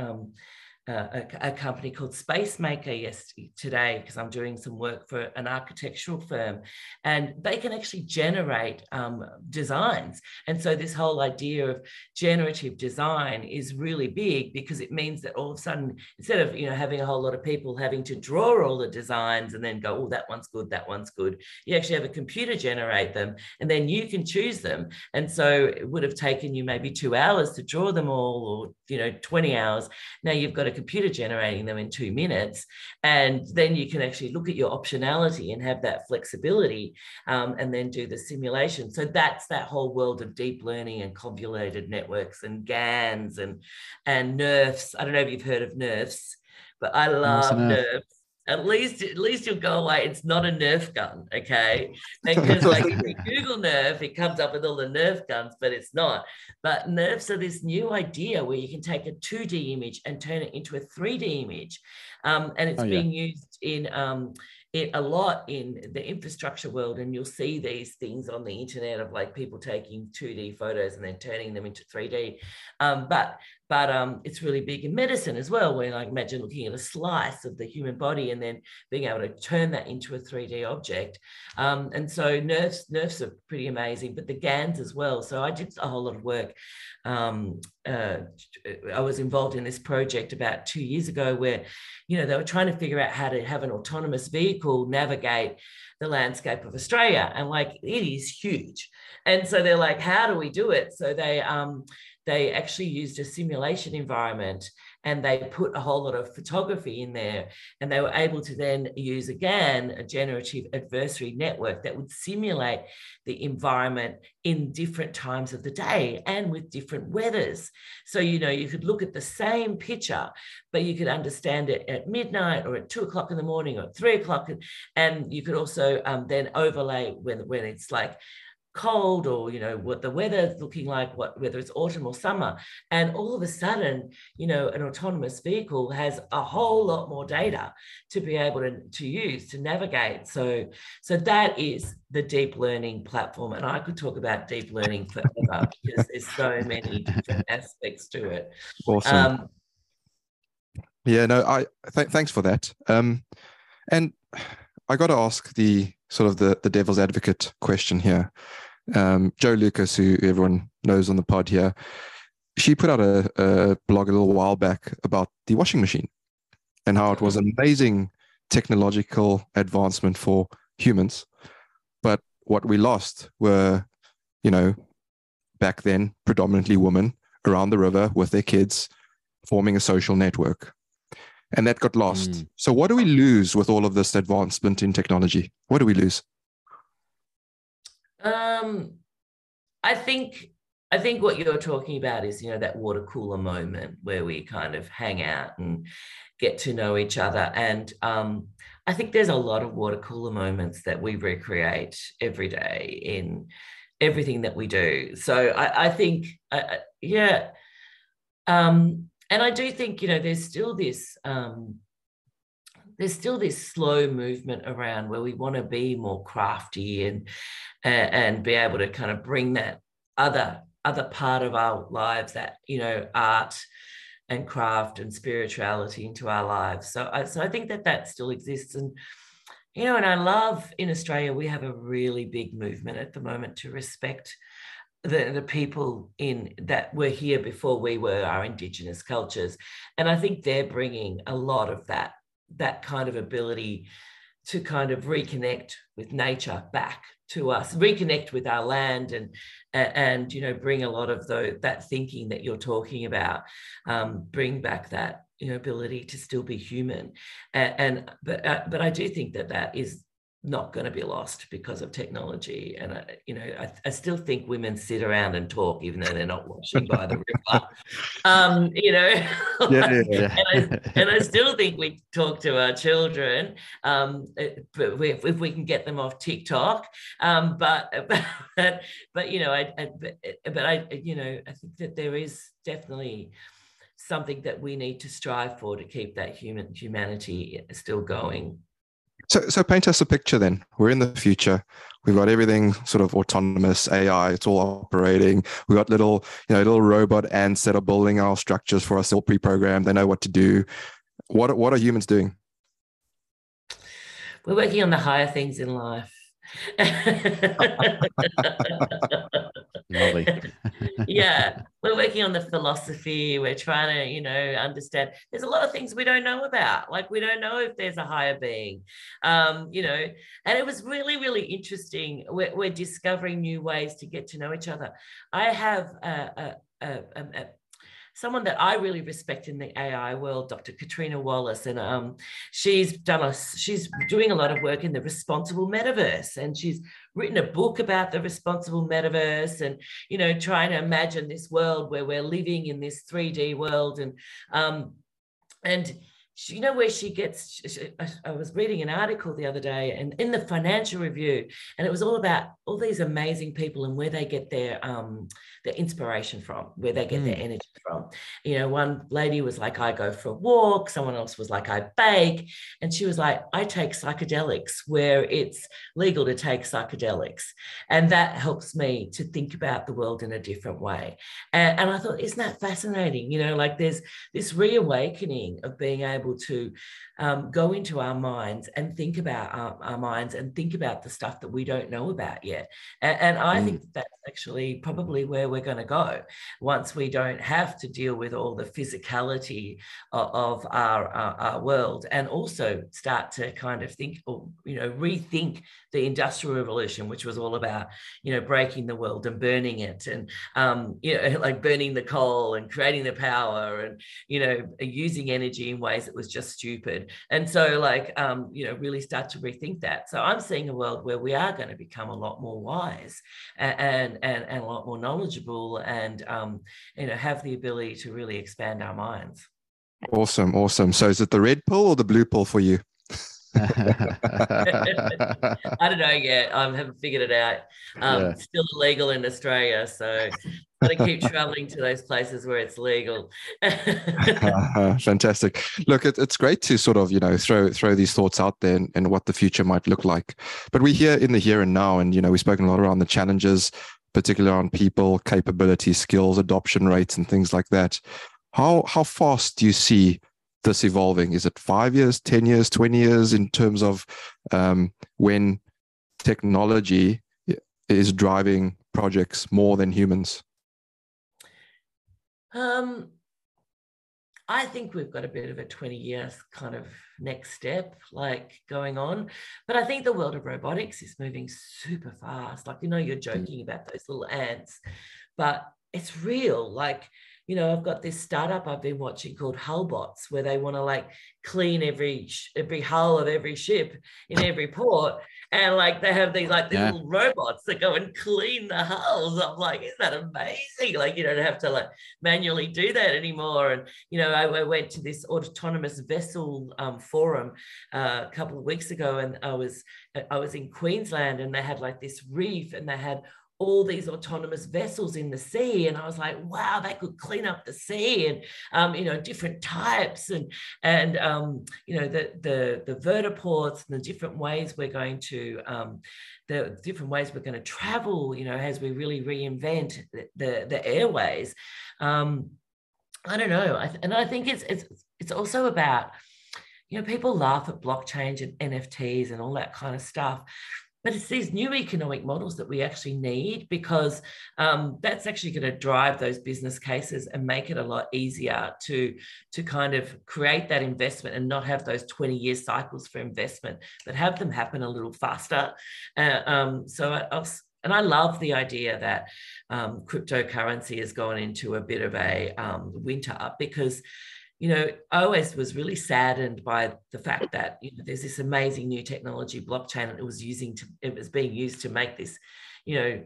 a, a, company called Spacemaker yesterday today because I'm doing some work for an architectural firm, and they can actually generate um, designs. And so this whole idea of generative design is really big because it means that all of a sudden, instead of you know having a whole lot of people having to draw all the designs and then go, oh, that one's good, that one's good, you actually have a computer generate them, and then you can choose them. And so it would have taken you maybe two hours to draw them all, or you know 20 hours. Now you've got a computer generating them in two minutes. And then you can actually look at your optionality and have that flexibility um, and then do the simulation. So that's that whole world of deep learning and convoluted networks and GANs and, and NERFs. I don't know if you've heard of NERFs, but I love NERFs at least at least you'll go away. It's not a Nerf gun, okay? Because like if you Google Nerf, it comes up with all the Nerf guns, but it's not. But Nerfs are this new idea where you can take a 2D image and turn it into a 3D image, um, and it's oh, being yeah. used in um, it a lot in the infrastructure world and you'll see these things on the internet of like people taking 2d photos and then turning them into 3d um, but but um, it's really big in medicine as well where like imagine looking at a slice of the human body and then being able to turn that into a 3d object um, and so NERFs NERFs are pretty amazing but the gans as well so i did a whole lot of work um, uh, I was involved in this project about two years ago where, you know, they were trying to figure out how to have an autonomous vehicle navigate the landscape of Australia. And like, it is huge. And so they're like, how do we do it? So they, um, they actually used a simulation environment and they put a whole lot of photography in there. And they were able to then use again a generative adversary network that would simulate the environment in different times of the day and with different weathers. So you know you could look at the same picture but you could understand it at midnight or at two o'clock in the morning or at three o'clock. And you could also um, then overlay when when it's like cold or you know what the weather's looking like what whether it's autumn or summer. And all of a sudden you know an autonomous vehicle has a whole lot more data to be able to, to use to navigate. So so that is the deep learning platform. And i could talk about deep learning forever because there's so many different aspects to it. Awesome. Um, yeah no i th- thanks for that. Um and i got to ask the sort of the the devil's advocate question here um, Jo Lucas, who everyone knows on the pod here, she put out a, a, blog a little while back about the washing machine and how it was an amazing technological advancement for humans. But what we lost were, you know, back then, predominantly women around the river with their kids forming a social network. And that got lost. Mm. So, what do we lose with all of this advancement in technology? What do we lose? Um, I think I think what you're talking about is, you know, that water cooler moment where we kind of hang out and get to know each other. And um, I think there's a lot of water cooler moments that we recreate every day in everything that we do. So I, I think, uh, yeah. Um, and I do think, you know, there's still this um, there's still this slow movement around where we want to be more crafty and and be able to kind of bring that other other part of our lives that you know art and craft and spirituality into our lives. So I, so I think that that still exists. And you know and I love in Australia we have a really big movement at the moment to respect the, the people in that were here before we were our indigenous cultures. And i think they're bringing a lot of that that kind of ability to kind of reconnect with nature back to us reconnect with our land and and you know bring a lot of the, that thinking that you're talking about um, bring back that you know ability to still be human. And, and but uh, but i do think that that is not going to be lost because of technology. And I, you know, I, I, still think women sit around and talk even though they're not watching by the river. Um, you know, yeah, yeah, yeah. and, I, and, I, still think we talk to our children, um, eh, but we, if we can get them off TikTok. Um, but, but, but you know, I, I but, but I, you know, I think that there is definitely something that we need to strive for to keep that human humanity still going so, so paint us a picture then. We're in the future. We've got everything sort of autonomous AI. It's all operating. We've got little, you know, little robot ants that are building our structures for us, all pre-programmed. They know what to do. What, what are humans doing? We're working on the higher things in life. Lovely. yeah, we're working on the philosophy. We're trying to, you know, understand. There's a lot of things we don't know about. Like we don't know if there's a higher being, um, you know. And it was really, really interesting. We're, we're discovering new ways to get to know each other. I have a, a, a, a someone that I really respect in the AI world, Dr. Catriona Wallace, and um, she's done a she's doing a lot of work in the responsible metaverse, and she's written a book about the responsible metaverse, and you know, trying to imagine this world where we're living in this 3D world, and um, and you know where she gets she, I, was reading an article the other day and in the financial review and it was all about all these amazing people and where they get their um their inspiration from where they get mm. their energy from you know one lady was like i go for a walk someone else was like i bake and she was like i take psychedelics where it's legal to take psychedelics and that helps me to think about the world in a different way and, and i thought isn't that fascinating you know like there's this reawakening of being able to um, go into our minds and think about our, our, minds and think about the stuff that we don't know about yet. And, and I mm. think that's actually probably where we're going to go once we don't have to deal with all the physicality of, of our, our, our world and also start to kind of think or, you know, rethink the industrial revolution, which was all about, you know, breaking the world and burning it and, um, you know, like burning the coal and creating the power and, you know, using energy in ways that was just stupid. And so like um, you know really start to rethink that. So i'm seeing a world where we are going to become a lot more wise and and, and a lot more knowledgeable and um, you know have the ability to really expand our minds awesome awesome so is it the red pill or the blue pill for you I don't know yet. I haven't figured it out. Um, yeah. Still illegal in Australia, so got to keep traveling to those places where it's legal. uh, fantastic. Look, it, it's great to sort of you know throw throw these thoughts out there and, and what the future might look like. But we're here in the here and now, and you know we've spoken a lot around the challenges, particularly on people, capability, skills, adoption rates, and things like that. How how fast do you see this evolving? Is it five years, 10 years, 20 years in terms of um, when technology is driving projects more than humans? Um, I think we've got a bit of a 20 year kind of next step like going on. But I think the world of robotics is moving super fast. Like, you know, you're mm. joking about those little ants, but it's real. Like, you know, I've got this startup I've been watching called Hullbots, where they want to like clean every every hull of every ship in every port, and like they have these like these yeah. little robots that go and clean the hulls. I'm like, isn't that amazing? Like you don't have to like manually do that anymore. And you know, I, I went to this autonomous vessel um, forum uh, a couple of weeks ago, and I was I was in Queensland, and they had like this reef, and they had all these autonomous vessels in the sea and i was like wow they could clean up the sea and um, you know different types and and um, you know the the the vertiports and the different ways we're going to um, the different ways we're going to travel you know as we really reinvent the the, the airways. Um, i don't know I, and i think it's it's it's also about you know people laugh at blockchain and nfts and all that kind of stuff but it's these new economic models that we actually need because um, that's actually going to drive those business cases and make it a lot easier to to kind of create that investment and not have those 20 year cycles for investment but have them happen a little faster. Uh, um, so I, I'll, and I love the idea that um, cryptocurrency has gone into a bit of a um, winter because you know, always was really saddened by the fact that you know there's this amazing new technology, blockchain, and it was using to it was being used to make this, you know,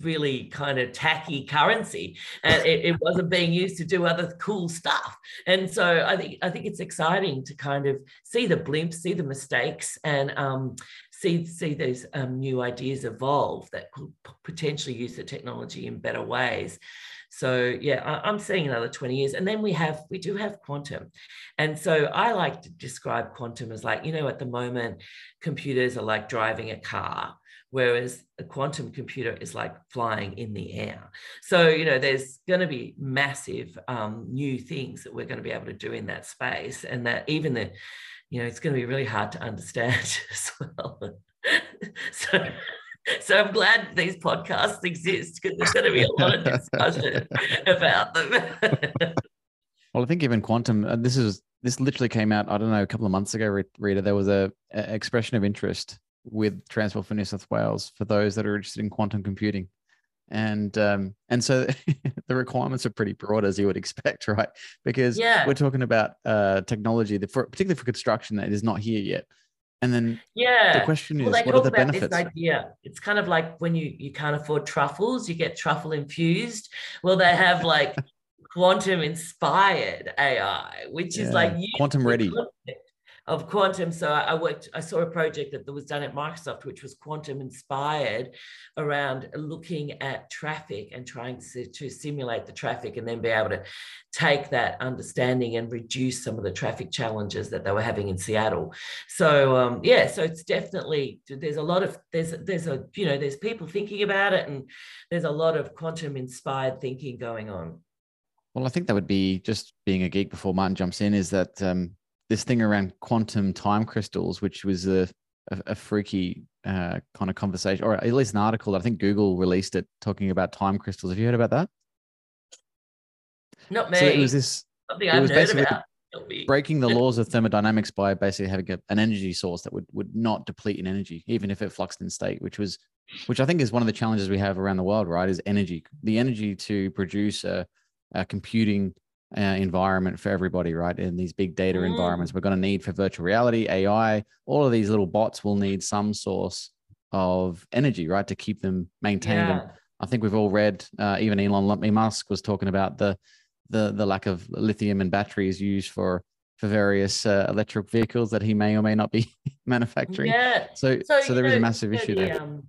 really kind of tacky currency. And it, it, wasn't being used to do other cool stuff. And so i think i think it's exciting to kind of see the blimps see the mistakes and um, see see those um, new ideas evolve that could potentially use the technology in better ways so yeah I, i'm seeing another 20 years and then we have we do have quantum and so i like to describe quantum as like you know at the moment computers are like driving a car whereas a quantum computer is like flying in the air. So, you know, there's going to be massive um, new things that we're going to be able to do in that space, and that even the, you know, it's going to be really hard to understand as well. so, so I'm glad these podcasts exist because there's going to be a lot of discussion about them. well, I think even quantum. Uh, this is this literally came out. I don't know a couple of months ago. Rita, there was a, a expression of interest with Transport for New South Wales for those that are interested in quantum computing. And um, and so the requirements are pretty broad as you would expect, right? Because yeah. we're talking about uh, technology that, for, particularly for construction, that is not here yet. And then yeah, the question is, well, what are the benefits? idea. It's kind of like when you you can't afford truffles, you get truffle infused. Well, they have like quantum inspired AI, which yeah. is like quantum ready. Concept of quantum. So I worked, I saw a project that was done at Microsoft, which was quantum inspired around looking at traffic and trying to, to simulate the traffic and then be able to take that understanding and reduce some of the traffic challenges that they were having in Seattle. So um, yeah, so it's definitely, there's a lot of, there's, there's a, you know, there's people thinking about it and there's a lot of quantum inspired thinking going on. Well, I think that would be just being a geek before Martin jumps in is that um, this thing around quantum time crystals, which was a, a, a freaky uh, kind of conversation, or at least an article. that I think Google released it talking about time crystals. Have you heard about that? Not me. So it was this. Something I've heard about. Breaking the laws of thermodynamics by basically having a, an energy source that would would not deplete in energy, even if it fluxed in state, which was, which I think is one of the challenges we have around the world. Right, is energy, the energy to produce a, a computing uh, environment for everybody, right? In these big data mm. environments, we're going to need for virtual reality, AI, all of these little bots will need some source of energy, right, to keep them maintained. Yeah. And I think we've all read, uh, even Elon Musk was talking about the the the lack of lithium and batteries used for for various uh, electric vehicles that he may or may not be manufacturing. Yeah. So so, so there know, is a massive issue the, there. Um,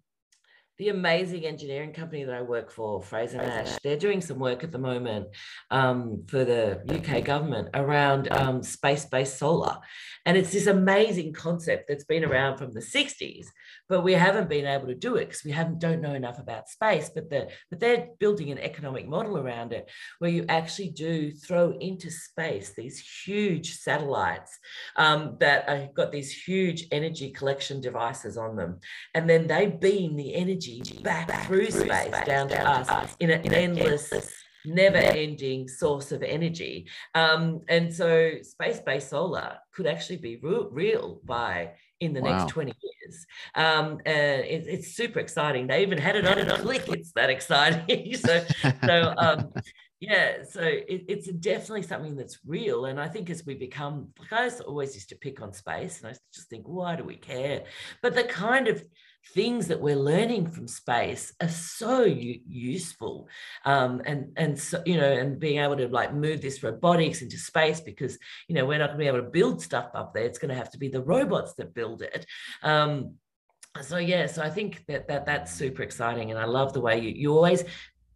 the amazing engineering company that I work for, Frazer-Nash, they're doing some work at the moment um, for the UK government around um, space based solar. And it's this amazing concept that's been around from the 60s, but we haven't been able to do it because we haven't don't know enough about space. But, the, but they're building an economic model around it where you actually do throw into space these huge satellites um, that have got these huge energy collection devices on them. And then they beam the energy energy back, through, space, down, to us, in an endless, never ending source of energy. Um, and so space based solar could actually be re- real by in the wow. next 20 years. Um, and it, it's super exciting. They even had it on a click. It's that exciting. so, so um, yeah, so it, it's definitely something that's real. And I think as we become, like I always used to pick on space and I just think, why do we care? But the kind of things that we're learning from space are so useful. Um, and and so you know and being able to like move this robotics into space because you know we're not going to be able to build stuff up there. It's going to have to be the robots that build it. Um, so yeah so i think that, that that's super exciting and i love the way you, you always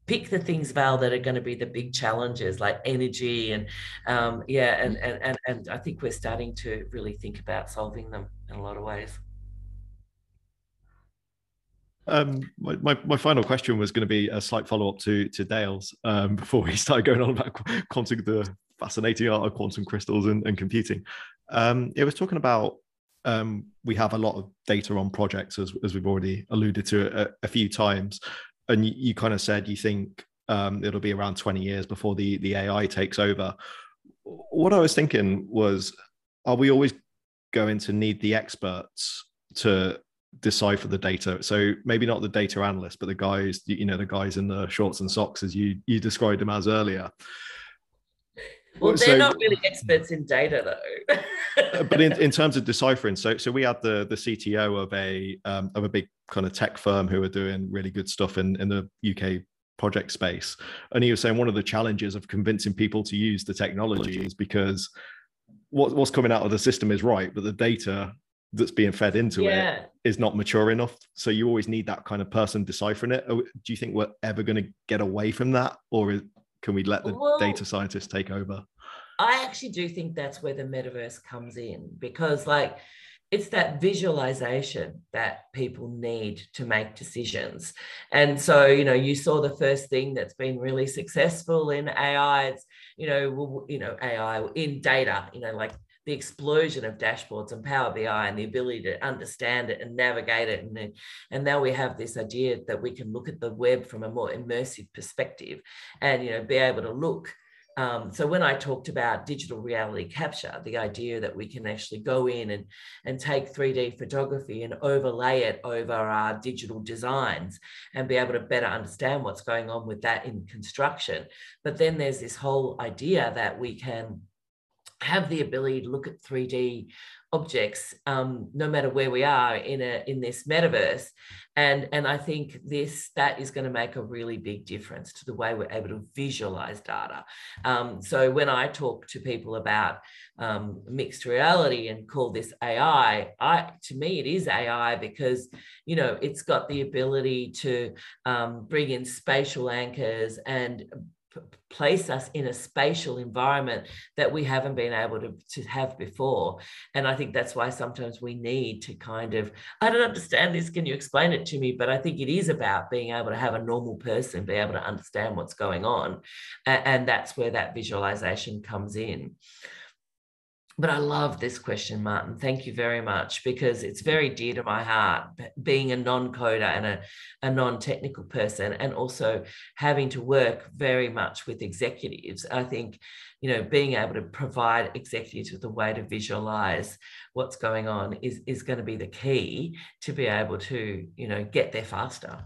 pick the things val that are going to be the big challenges like energy and um, yeah and, and and and i think we're starting to really think about solving them in a lot of ways um, my, my, my, final question was going to be a slight follow up to to Dale's um, before we started going on about quantum, the fascinating art of quantum crystals and, and computing. Um, it was talking about um, we have a lot of data on projects, as, as we've already alluded to a, a few times. And you, you, kind of said you think um, it'll be around 20 years before the, the AI takes over. What I was thinking was, are we always going to need the experts to decipher the data. So maybe not the data analyst, but the guys, you know, the guys in the shorts and socks, as you you described them as earlier. Well, they're so, not really experts in data, though. Uh, but in, in terms of deciphering, so so we had the the CTO of a um, of a big kind of tech firm who are doing really good stuff in in the UK project space, and he was saying one of the challenges of convincing people to use the technology is because what, what's coming out of the system is right, but the data that's being fed into yeah. it is not mature enough. So you always need that kind of person deciphering it. Oh, do you think we're ever going to get away from that, or can we let the well, data scientists take over? I actually do think that's where the metaverse comes in because, like, it's that visualization that people need to make decisions. And so, you know, you saw the first thing that's been really successful in AI. It's, you know, you know, AI in data, you know, like the explosion of dashboards and Power BI and the ability to understand it and navigate it. And, and now we have this idea that we can look at the web from a more immersive perspective and, you know, be able to look. Um, so when I talked about digital reality capture, the idea that we can actually go in and, and take 3D photography and overlay it over our digital designs and be able to better understand what's going on with that in construction. But then there's this whole idea that we can have the ability to look at 3D objects um, no matter where we are in a in this metaverse. And and i think this that is going to make a really big difference to the way we're able to visualize data. Um, so when i talk to people about um, mixed reality and call this ai i to me it is ai because you know it's got the ability to um, bring in spatial anchors and place us in a spatial environment that we haven't been able to, to have before. And I think that's why sometimes we need to kind of, I don't understand this, can you explain it to me? But I think it is about being able to have a normal person be able to understand what's going on. And, and that's where that visualization comes in. But I love this question, Martin. Thank you very much because it's very dear to my heart, being a non coder and a, a non technical person, and also having to work very much with executives. I think, you know, being able to provide executives with a way to visualize what's going on is, is going to be the key to be able to, you know, get there faster.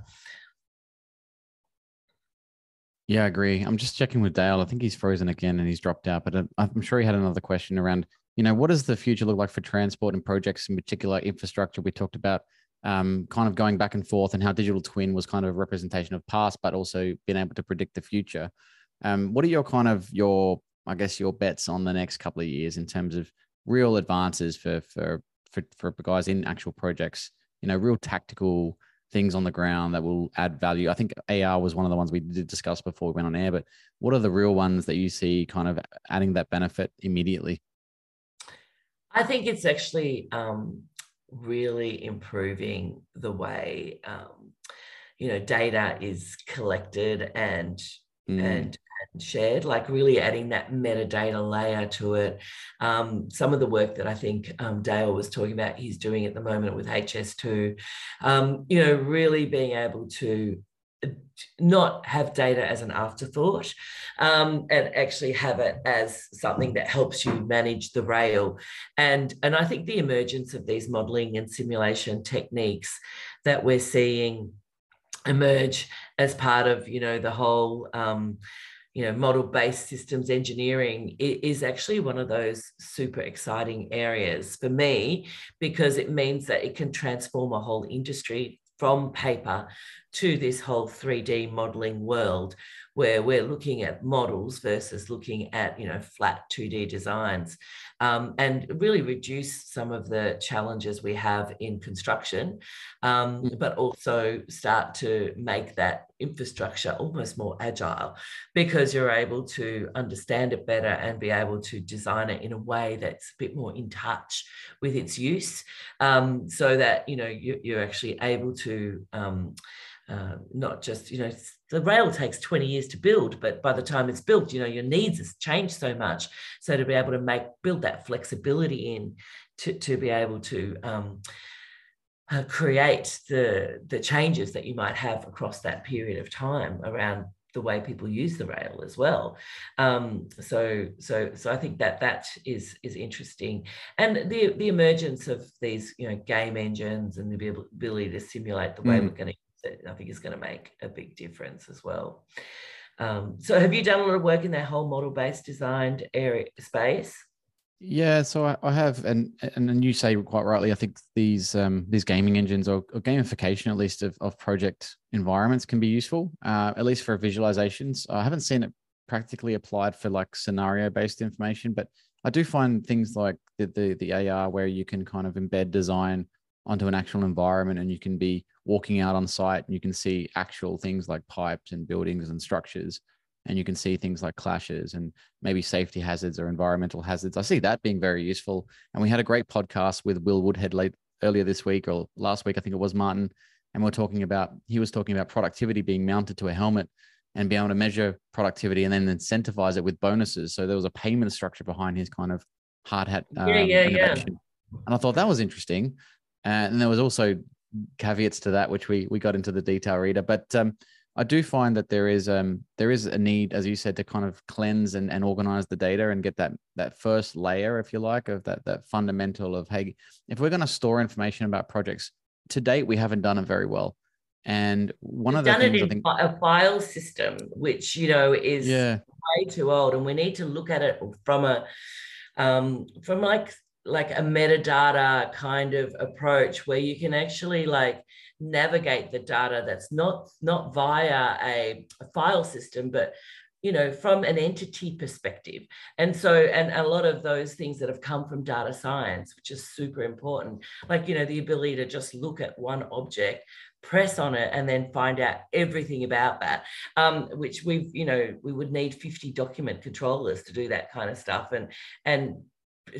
Yeah, I agree. I'm just checking with Dale. I think he's frozen again and he's dropped out, but uh, I'm sure he had another question around you know, what does the future look like for transport and projects in particular infrastructure? We talked about um, kind of going back and forth and how digital twin was kind of a representation of past, but also being able to predict the future. Um, what are your kind of your, I guess, your bets on the next couple of years in terms of real advances for for for, for guys in actual projects? You know, real tactical things on the ground that will add value. I think AR was one of the ones we did discuss before we went on air, but what are the real ones that you see kind of adding that benefit immediately? I think it's actually um, really improving the way um, you know data is collected and mm. and shared, like really adding that metadata layer to it. Um, some of the work that I think um, Dale was talking about, he's doing at the moment with HS2, um, you know, really being able to not have data as an afterthought um, and actually have it as something that helps you manage the rail. And and i think the emergence of these modeling and simulation techniques that we're seeing emerge as part of you know the whole um, you know model based systems engineering is actually one of those super exciting areas for me because it means that it can transform a whole industry from paper to this whole 3D modeling world where we're looking at models versus looking at you know flat 2D designs um, and really reduce some of the challenges we have in construction, um, mm. but also start to make that infrastructure almost more agile because you're able to understand it better and be able to design it in a way that's a bit more in touch with its use um, so that you know you, are actually able to um, uh, not just you know the rail takes 20 years to build but by the time it's built you know your needs has changed so much so to be able to make build that flexibility in to, to be able to um, uh, create the the changes that you might have across that period of time around the way people use the rail as well. Um, so, so, so I think that that is is interesting, and the the emergence of these you know game engines and the ability to simulate the way mm. we're going to I think is going to make a big difference as well. Um, so have you done a lot of work in that whole model-based designed area space? Yeah, so I, I have, and and you say quite rightly, I think these um, these gaming engines or, or, gamification, at least of, of project environments, can be useful, uh, at least for visualizations. I haven't seen it practically applied for like scenario based information, but I do find things like the, the the AR where you can kind of embed design onto an actual environment, and you can be walking out on site and you can see actual things like pipes and buildings and structures and you can see things like clashes and maybe safety hazards or environmental hazards. I see that being very useful. And we had a great podcast with Will Woodhead late earlier this week or last week, I think it was Martin. And we're talking about, he was talking about productivity being mounted to a helmet and be able to measure productivity and then incentivize it with bonuses. So there was a payment structure behind his kind of hard hat. Um, yeah, yeah, innovation. yeah. And I thought that was interesting. And there was also caveats to that, which we we got into the detail Rita. But um, I do find that there is um there is a need, as you said, to kind of cleanse and, and organize the data and get that that first layer, if you like, of that that fundamental of hey, if we're going to store information about projects, to date we haven't done it very well. And one We've of the done things it in think, a file system, which you know is yeah. way too old, and we need to look at it from a um, from like like a metadata kind of approach where you can actually like navigate the data that's not not via a, a, file system but you know from an entity perspective. And so and a lot of those things that have come from data science which is super important like you know the ability to just look at one object press on it and then find out everything about that um, which we've you know we would need 50 document controllers to do that kind of stuff. And and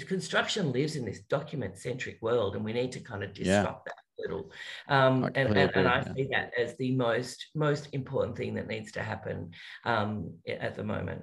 construction lives in this document centric world and we need to kind of disrupt yeah. that little um, and, and, and, i yeah. see that as the most most important thing that needs to happen um, at the moment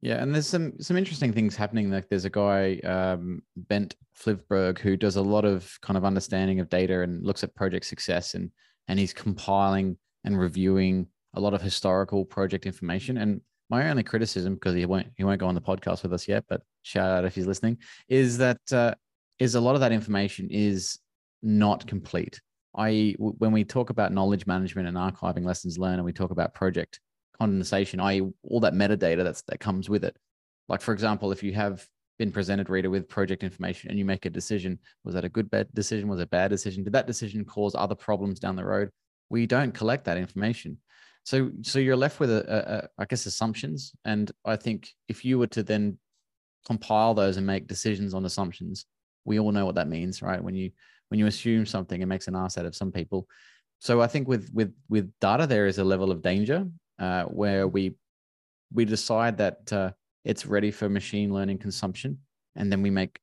yeah, and there's some some interesting things happening. Like there's a guy, um, Bent Flyvbjerg who does a lot of kind of understanding of data and looks at project success, and and he's compiling and reviewing a lot of historical project information. And my only criticism, because he won't he won't go on the podcast with us yet, but shout out if he's listening, is that uh, is a lot of that information is not complete. I when we talk about knowledge management and archiving lessons learned, and we talk about project condensation, i.e., all that metadata that's that comes with it. Like for example, if you have been presented reader with project information and you make a decision, was that a good bad decision? Was it a bad decision? Did that decision cause other problems down the road? We don't collect that information. So, so you're left with a, a, a, I guess, assumptions. And I think if you were to then compile those and make decisions on assumptions, we all know what that means, right? When you when you assume something, it makes an ass out of some people. So I think with with with data, there is a level of danger uh, where we we decide that uh, it's ready for machine learning consumption, and then we make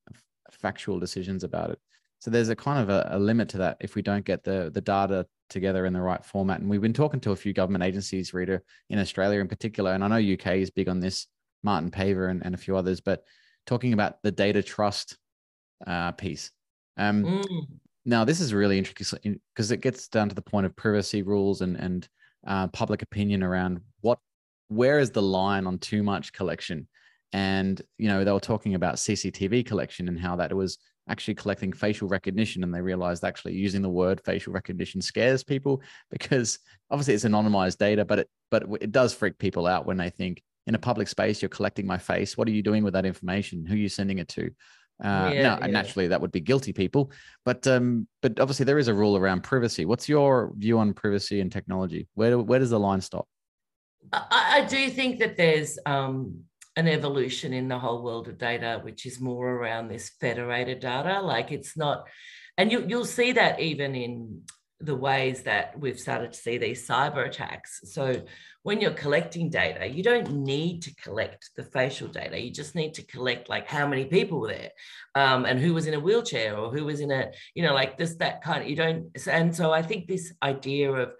factual decisions about it. So there's a kind of a, a limit to that if we don't get the the data together in the right format. And we've been talking to a few government agencies, Rita, in Australia in particular, and I know UK is big on this, Martin Paver and, and a few others, but talking about the data trust uh, piece. Um, mm. Now, this is really interesting because it gets down to the point of privacy rules and and uh, public opinion around what where is the line on too much collection. And you know they were talking about CCTV collection and how that was actually collecting facial recognition and they realized actually using the word facial recognition scares people because obviously it's anonymized data but it but it does freak people out when they think in a public space you're collecting my face what are you doing with that information who are you sending it to uh, yeah, no, yeah. naturally that would be guilty people, but um, but obviously there is a rule around privacy. What's your view on privacy and technology? Where where does the line stop? I, I do think that there's um, an evolution in the whole world of data, which is more around this federated data. Like it's not, and you, you'll see that even in the ways that we've started to see these cyber attacks. So when you're collecting data, you don't need to collect the facial data. You just need to collect like how many people were there, um, and who was in a wheelchair or who was in a, you know, like this that kind of. You don't. And so I think this idea of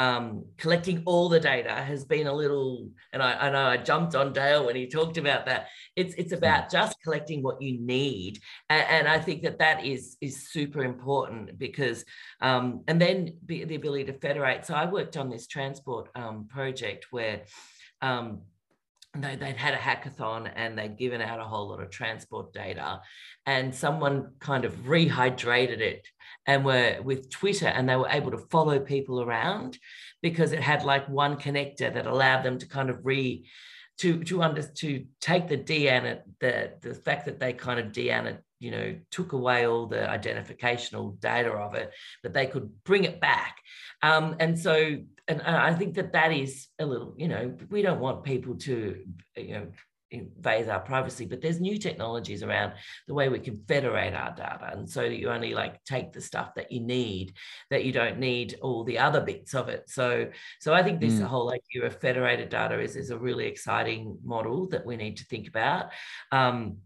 um, collecting all the data has been a little, and I, I, know I jumped on Dale when he talked about that. It's it's about mm. just collecting what you need, and, and I think that that is is super important because, um, and then the, the, ability to federate. So I worked on this transport um, project where. They, would had a hackathon and they'd given out a whole lot of transport data and someone kind of rehydrated it and were with twitter and they were able to follow people around because it had like one connector that allowed them to kind of re to to under to take the deanna the the fact that they kind of deanna you know took away all the identificational data of it but they could bring it back. Um, and so and I think that that is a little, you know, we don't want people to, you know, invade our privacy, but there's new technologies around the way we can federate our data. And so that you only like take the stuff that you need, that you don't need all the other bits of it. So, so I think this mm. whole idea of federated data is, is a really exciting model that we need to think about. Um,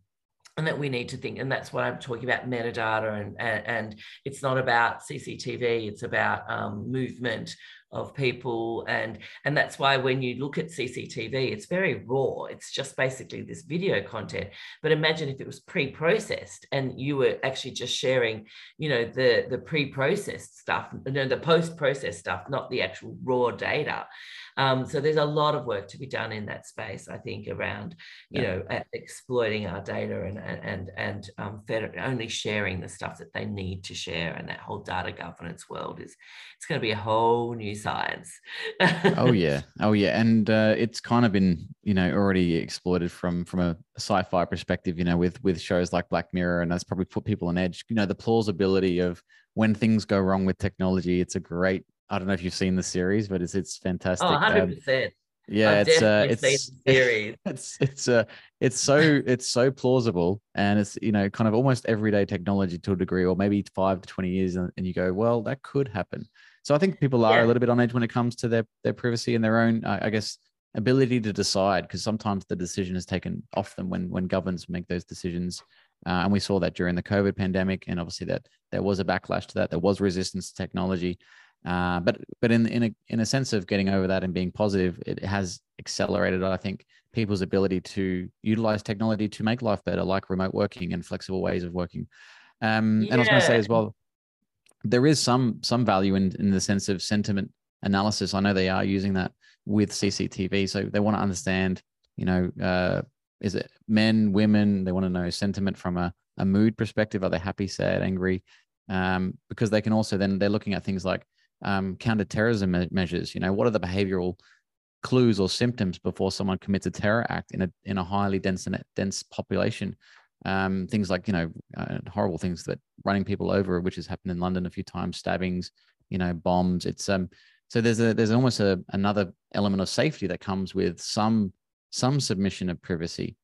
and that we need to think and that's what i'm talking about metadata and and, and it's not about cctv it's about um, movement of people and and that's why when you look at cctv it's very raw. It's just basically this video content. But imagine if it was pre-processed and you were actually just sharing you know the the pre-processed stuff you know, the post-processed stuff not the actual raw data um, so there's a lot of work to be done in that space, I think, around you yeah. know exploiting our data and and and um, only sharing the stuff that they need to share. And that whole data governance world is it's going to be a whole new science. oh yeah, oh yeah, and uh, it's kind of been you know already exploited from from a sci-fi perspective. You know, with with shows like Black Mirror, and that's probably put people on edge. You know, the plausibility of when things go wrong with technology, it's a great I don't know if you've seen the series, but it's it's fantastic. Oh, 100%. Um, yeah, I've it's uh, it's series. it's it's uh it's so it's so plausible and it's you know kind of almost everyday technology to a degree, or maybe five to twenty years, and, and you go, well, that could happen. So I think people are yeah. a little bit on edge when it comes to their their privacy and their own, uh, I guess, ability to decide because sometimes the decision is taken off them when when governments make those decisions. Uh, and we saw that during the COVID pandemic, and obviously that there was a backlash to that. There was resistance to technology, uh, but but in in a in a sense of getting over that and being positive, it has accelerated. I think people's ability to utilize technology to make life better, like remote working and flexible ways of working. Um, yeah. And I was going to say as well, there is some some value in in the sense of sentiment analysis. I know they are using that with CCTV, so they want to understand, you know, uh, is it men, women? They want to know sentiment from a a mood perspective. Are they happy, sad, angry? Um, because they can also then they're looking at things like um, counterterrorism me- measures. You know, what are the behavioral clues or symptoms before someone commits a terror act in a in a highly dense dense population? Um, things like you know uh, horrible things that running people over, which has happened in London a few times, stabbings, you know, bombs. It's um so there's a there's almost a another element of safety that comes with some some submission of privacy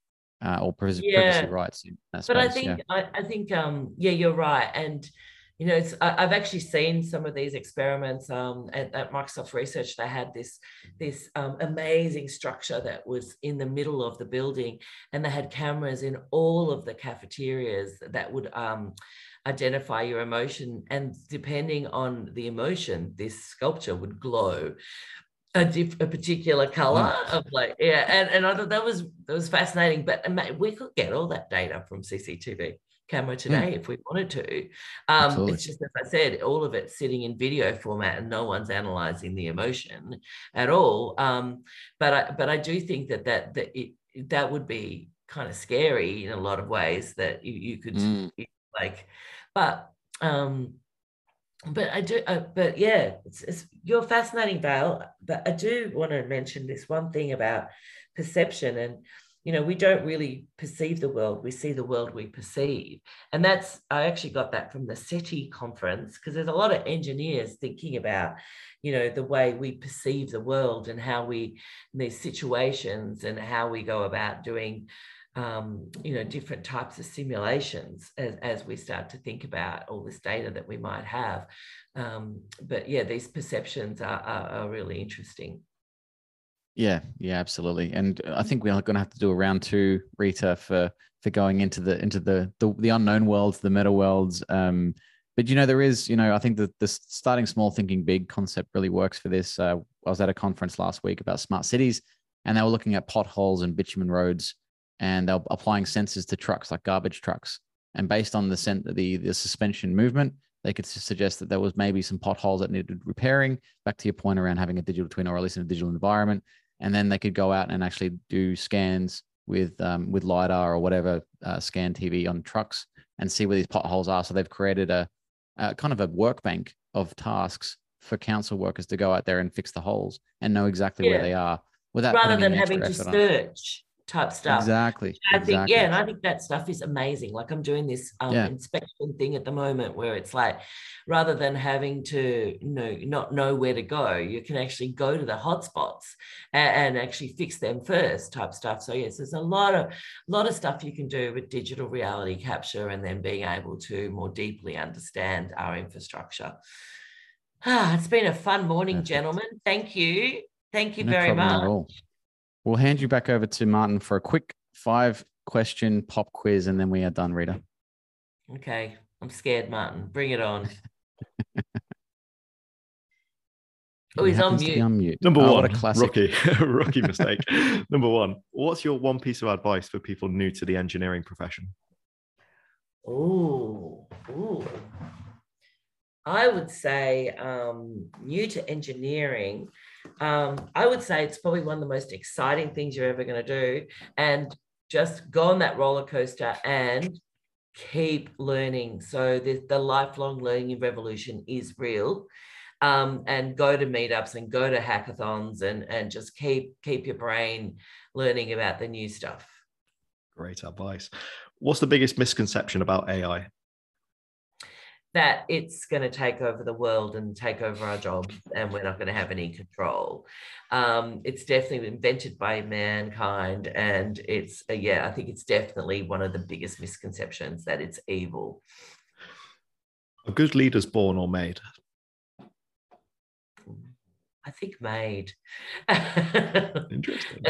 uh, or privacy yeah. rights. but space, I think yeah. I, I think um yeah you're right and you know, I, have actually seen some of these experiments um, at, at, Microsoft Research. They had this this um, amazing structure that was in the middle of the building, and they had cameras in all of the cafeterias that would um, identify your emotion. And depending on the emotion, this sculpture would glow a, diff, a particular color of like yeah and, and i thought that was that was fascinating but we could get all that data from cctv camera today mm. if we wanted to. Um, it's just as I said, all of it sitting in video format and no one's analyzing the emotion at all. Um, but I, but I do think that that that it that would be kind of scary in a lot of ways that you, you could mm. like, but um, but I do, uh, but yeah, it's, it's, you're fascinating, Vale. But I do want to mention this one thing about perception and you know we don't really perceive the world we see the world we perceive. And that's i actually got that from the seti conference because there's a lot of engineers thinking about you know the way we perceive the world and how we these situations and how we go about doing um, you know different types of simulations as, as we start to think about all this data that we might have. Um, but yeah these perceptions are, are, are really interesting yeah, yeah, absolutely. And I think we're going to have to do a round two, Rita, for for going into the into the the, the unknown worlds, the meta worlds. Um, but you know, there is, you know, I think that the starting small, thinking big concept really works for this. Uh, I was at a conference last week about smart cities, and they were looking at potholes and bitumen roads, and they're applying sensors to trucks like garbage trucks. And based on the the the suspension movement, they could suggest that there was maybe some potholes that needed repairing. Back to your point around having a digital twin, or at least in a digital environment, and then they could go out and actually do scans with um, with lidar or whatever uh, scan TV on trucks and see where these potholes are. So they've created a, a kind of a work bank of tasks for council workers to go out there and fix the holes and know exactly Yeah. where they are without rather than having to search type stuff. Exactly. I think, exactly. yeah, and I think that stuff is amazing. Like I'm doing this um, Yeah. inspection thing at the moment where it's like rather than having to you know not know where to go, you can actually go to the hotspots and, and actually fix them first type stuff. So yes, there's a lot of lot of stuff you can do with digital reality capture and then being able to more deeply understand our infrastructure. Ah, it's been a fun morning, Perfect. gentlemen. Thank you. Thank you No very much. At all. We'll hand you back over to Martin for a quick five question pop quiz, and then we are done, Rita. Okay, I'm scared, Martin. Bring it on. Oh, He he's on happens to be mute. on mute. Number Oh, one, what a classic. rookie, rookie mistake. Number one, what's your one piece of advice for people new to the engineering profession? Oh, ooh. I would say um, new to engineering. Um, I would say it's probably one of the most exciting things you're ever going to do, and just go on that roller coaster and keep learning. So the, the lifelong learning revolution is real. Um, and go to meetups and go to hackathons and and just keep keep your brain learning about the new stuff. Great advice. What's the biggest misconception about AI? That it's going to take over the world and take over our jobs and we're not going to have any control um, it's definitely invented by mankind and it's uh, yeah i think it's definitely one of the biggest misconceptions that it's evil a good leaders born or made? i think made Interesting.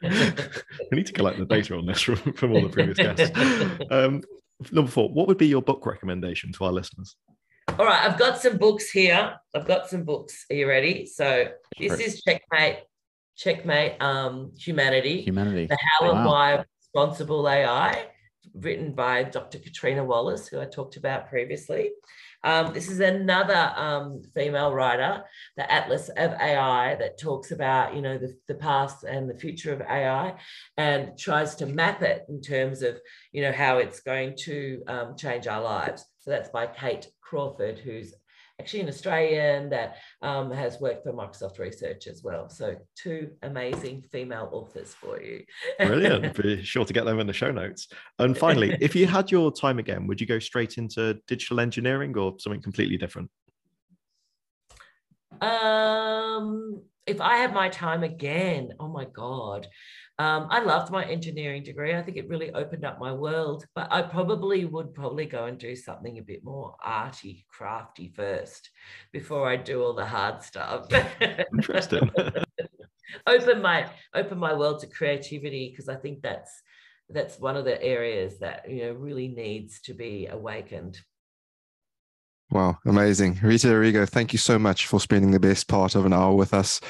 we need to collect the data on this from, from all the previous guests. Um, number four, what would be your book recommendation to our listeners? all right i've got some books here i've got some books are you ready so this Sure. is checkmate checkmate um, humanity Humanity. The How and Wow. Why of Responsible AI, written by Dr. Catriona Wallace, who I talked about previously. Um, this is another um, female writer, the Atlas of AI, that talks about you know the, the past and the future of AI, and tries to map it in terms of you know how it's going to um, change our lives. So that's by Kate Crawford, who's actually an Australian that um, has worked for Microsoft Research as well. So two amazing female authors for you. Brilliant. Be sure to get them in the show notes. And finally, if you had your time again, would you go straight into digital engineering or something completely different? Um, if I had my time again, oh my God. Um, I loved my engineering degree. I think it really opened up my world, but I probably would probably go and do something a bit more arty, crafty first before I do all the hard stuff. Interesting. open my open my world to creativity because I think that's that's one of the areas that you know really needs to be awakened. Wow, amazing. Rita Arrigo, thank you so much for spending the best part of an hour with us.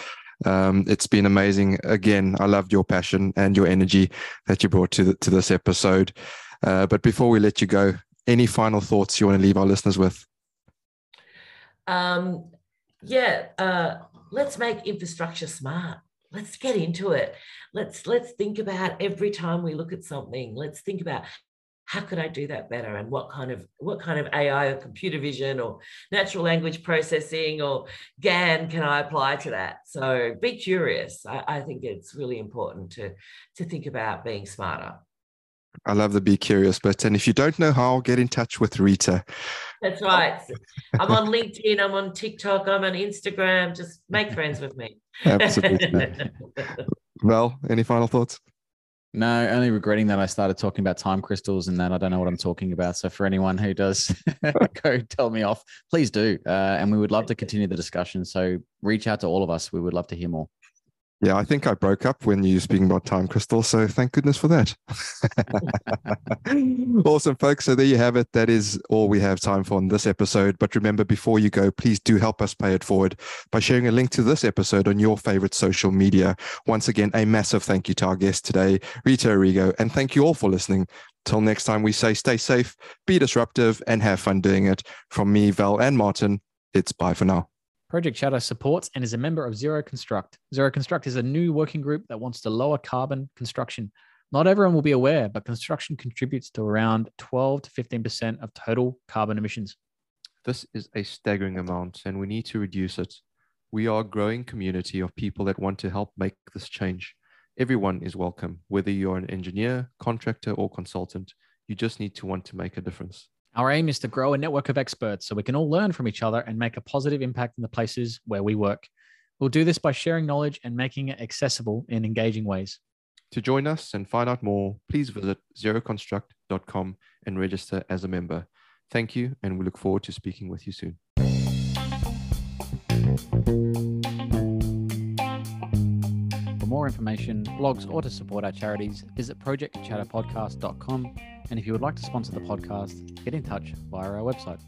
Um, it's been amazing. Again, I loved your passion and your energy that you brought to the, to this episode. Uh, but before we let you go, any final thoughts you want to leave our listeners with? Um, yeah, uh, let's make infrastructure smart. Let's get into it. Let's let's think about every time we look at something. Let's think about how could I do that better, and what kind of what kind of AI or computer vision or natural language processing or GAN can I apply to that? So be curious. I, I think it's really important to to think about being smarter. I love the be curious bit. And if you don't know how, get in touch with Rita. That's right. I'm on LinkedIn. I'm on TikTok. I'm on Instagram. Just make friends with me. Absolutely. well, any final thoughts? No, only regretting that I started talking about time crystals and that I don't know what I'm talking about. So for anyone who does go tell me off, please do. Uh, and we would love to continue the discussion. So reach out to all of us. We would love to hear more. Yeah, I think I broke up when you were speaking about time crystal. So thank goodness for that. awesome, folks. So there you have it. That is all we have time for in this episode. But remember, before you go, please do help us pay it forward by sharing a link to this episode on your favorite social media. Once again, a massive thank you to our guest today, Rita Arrigo. And thank you all for listening. Till next time, we say stay safe, be disruptive, and have fun doing it. From me, Val, and Martin, it's bye for now. Project Chatter supports and is a member of Zero Construct. Zero Construct is a new working group that wants to lower carbon construction. Not everyone will be aware, but construction contributes to around 12 to 15% of total carbon emissions. This is a staggering amount, and we need to reduce it. We are a growing community of people that want to help make this change. Everyone is welcome, whether you're an engineer, contractor, or consultant. You just need to want to make a difference. Our aim is to grow a network of experts so we can all learn from each other and make a positive impact in the places where we work. We'll do this by sharing knowledge and making it accessible in engaging ways. To join us and find out more, please visit zeroconstruct.com and register as a member. Thank you, and we look forward to speaking with you soon. For more information, blogs, or to support our charities, visit projectchatterpodcast.com. And if you would like to sponsor the podcast, get in touch via our website.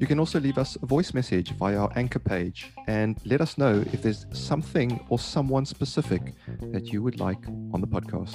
You can also leave us a voice message via our anchor page and let us know if there's something or someone specific that you would like on the podcast.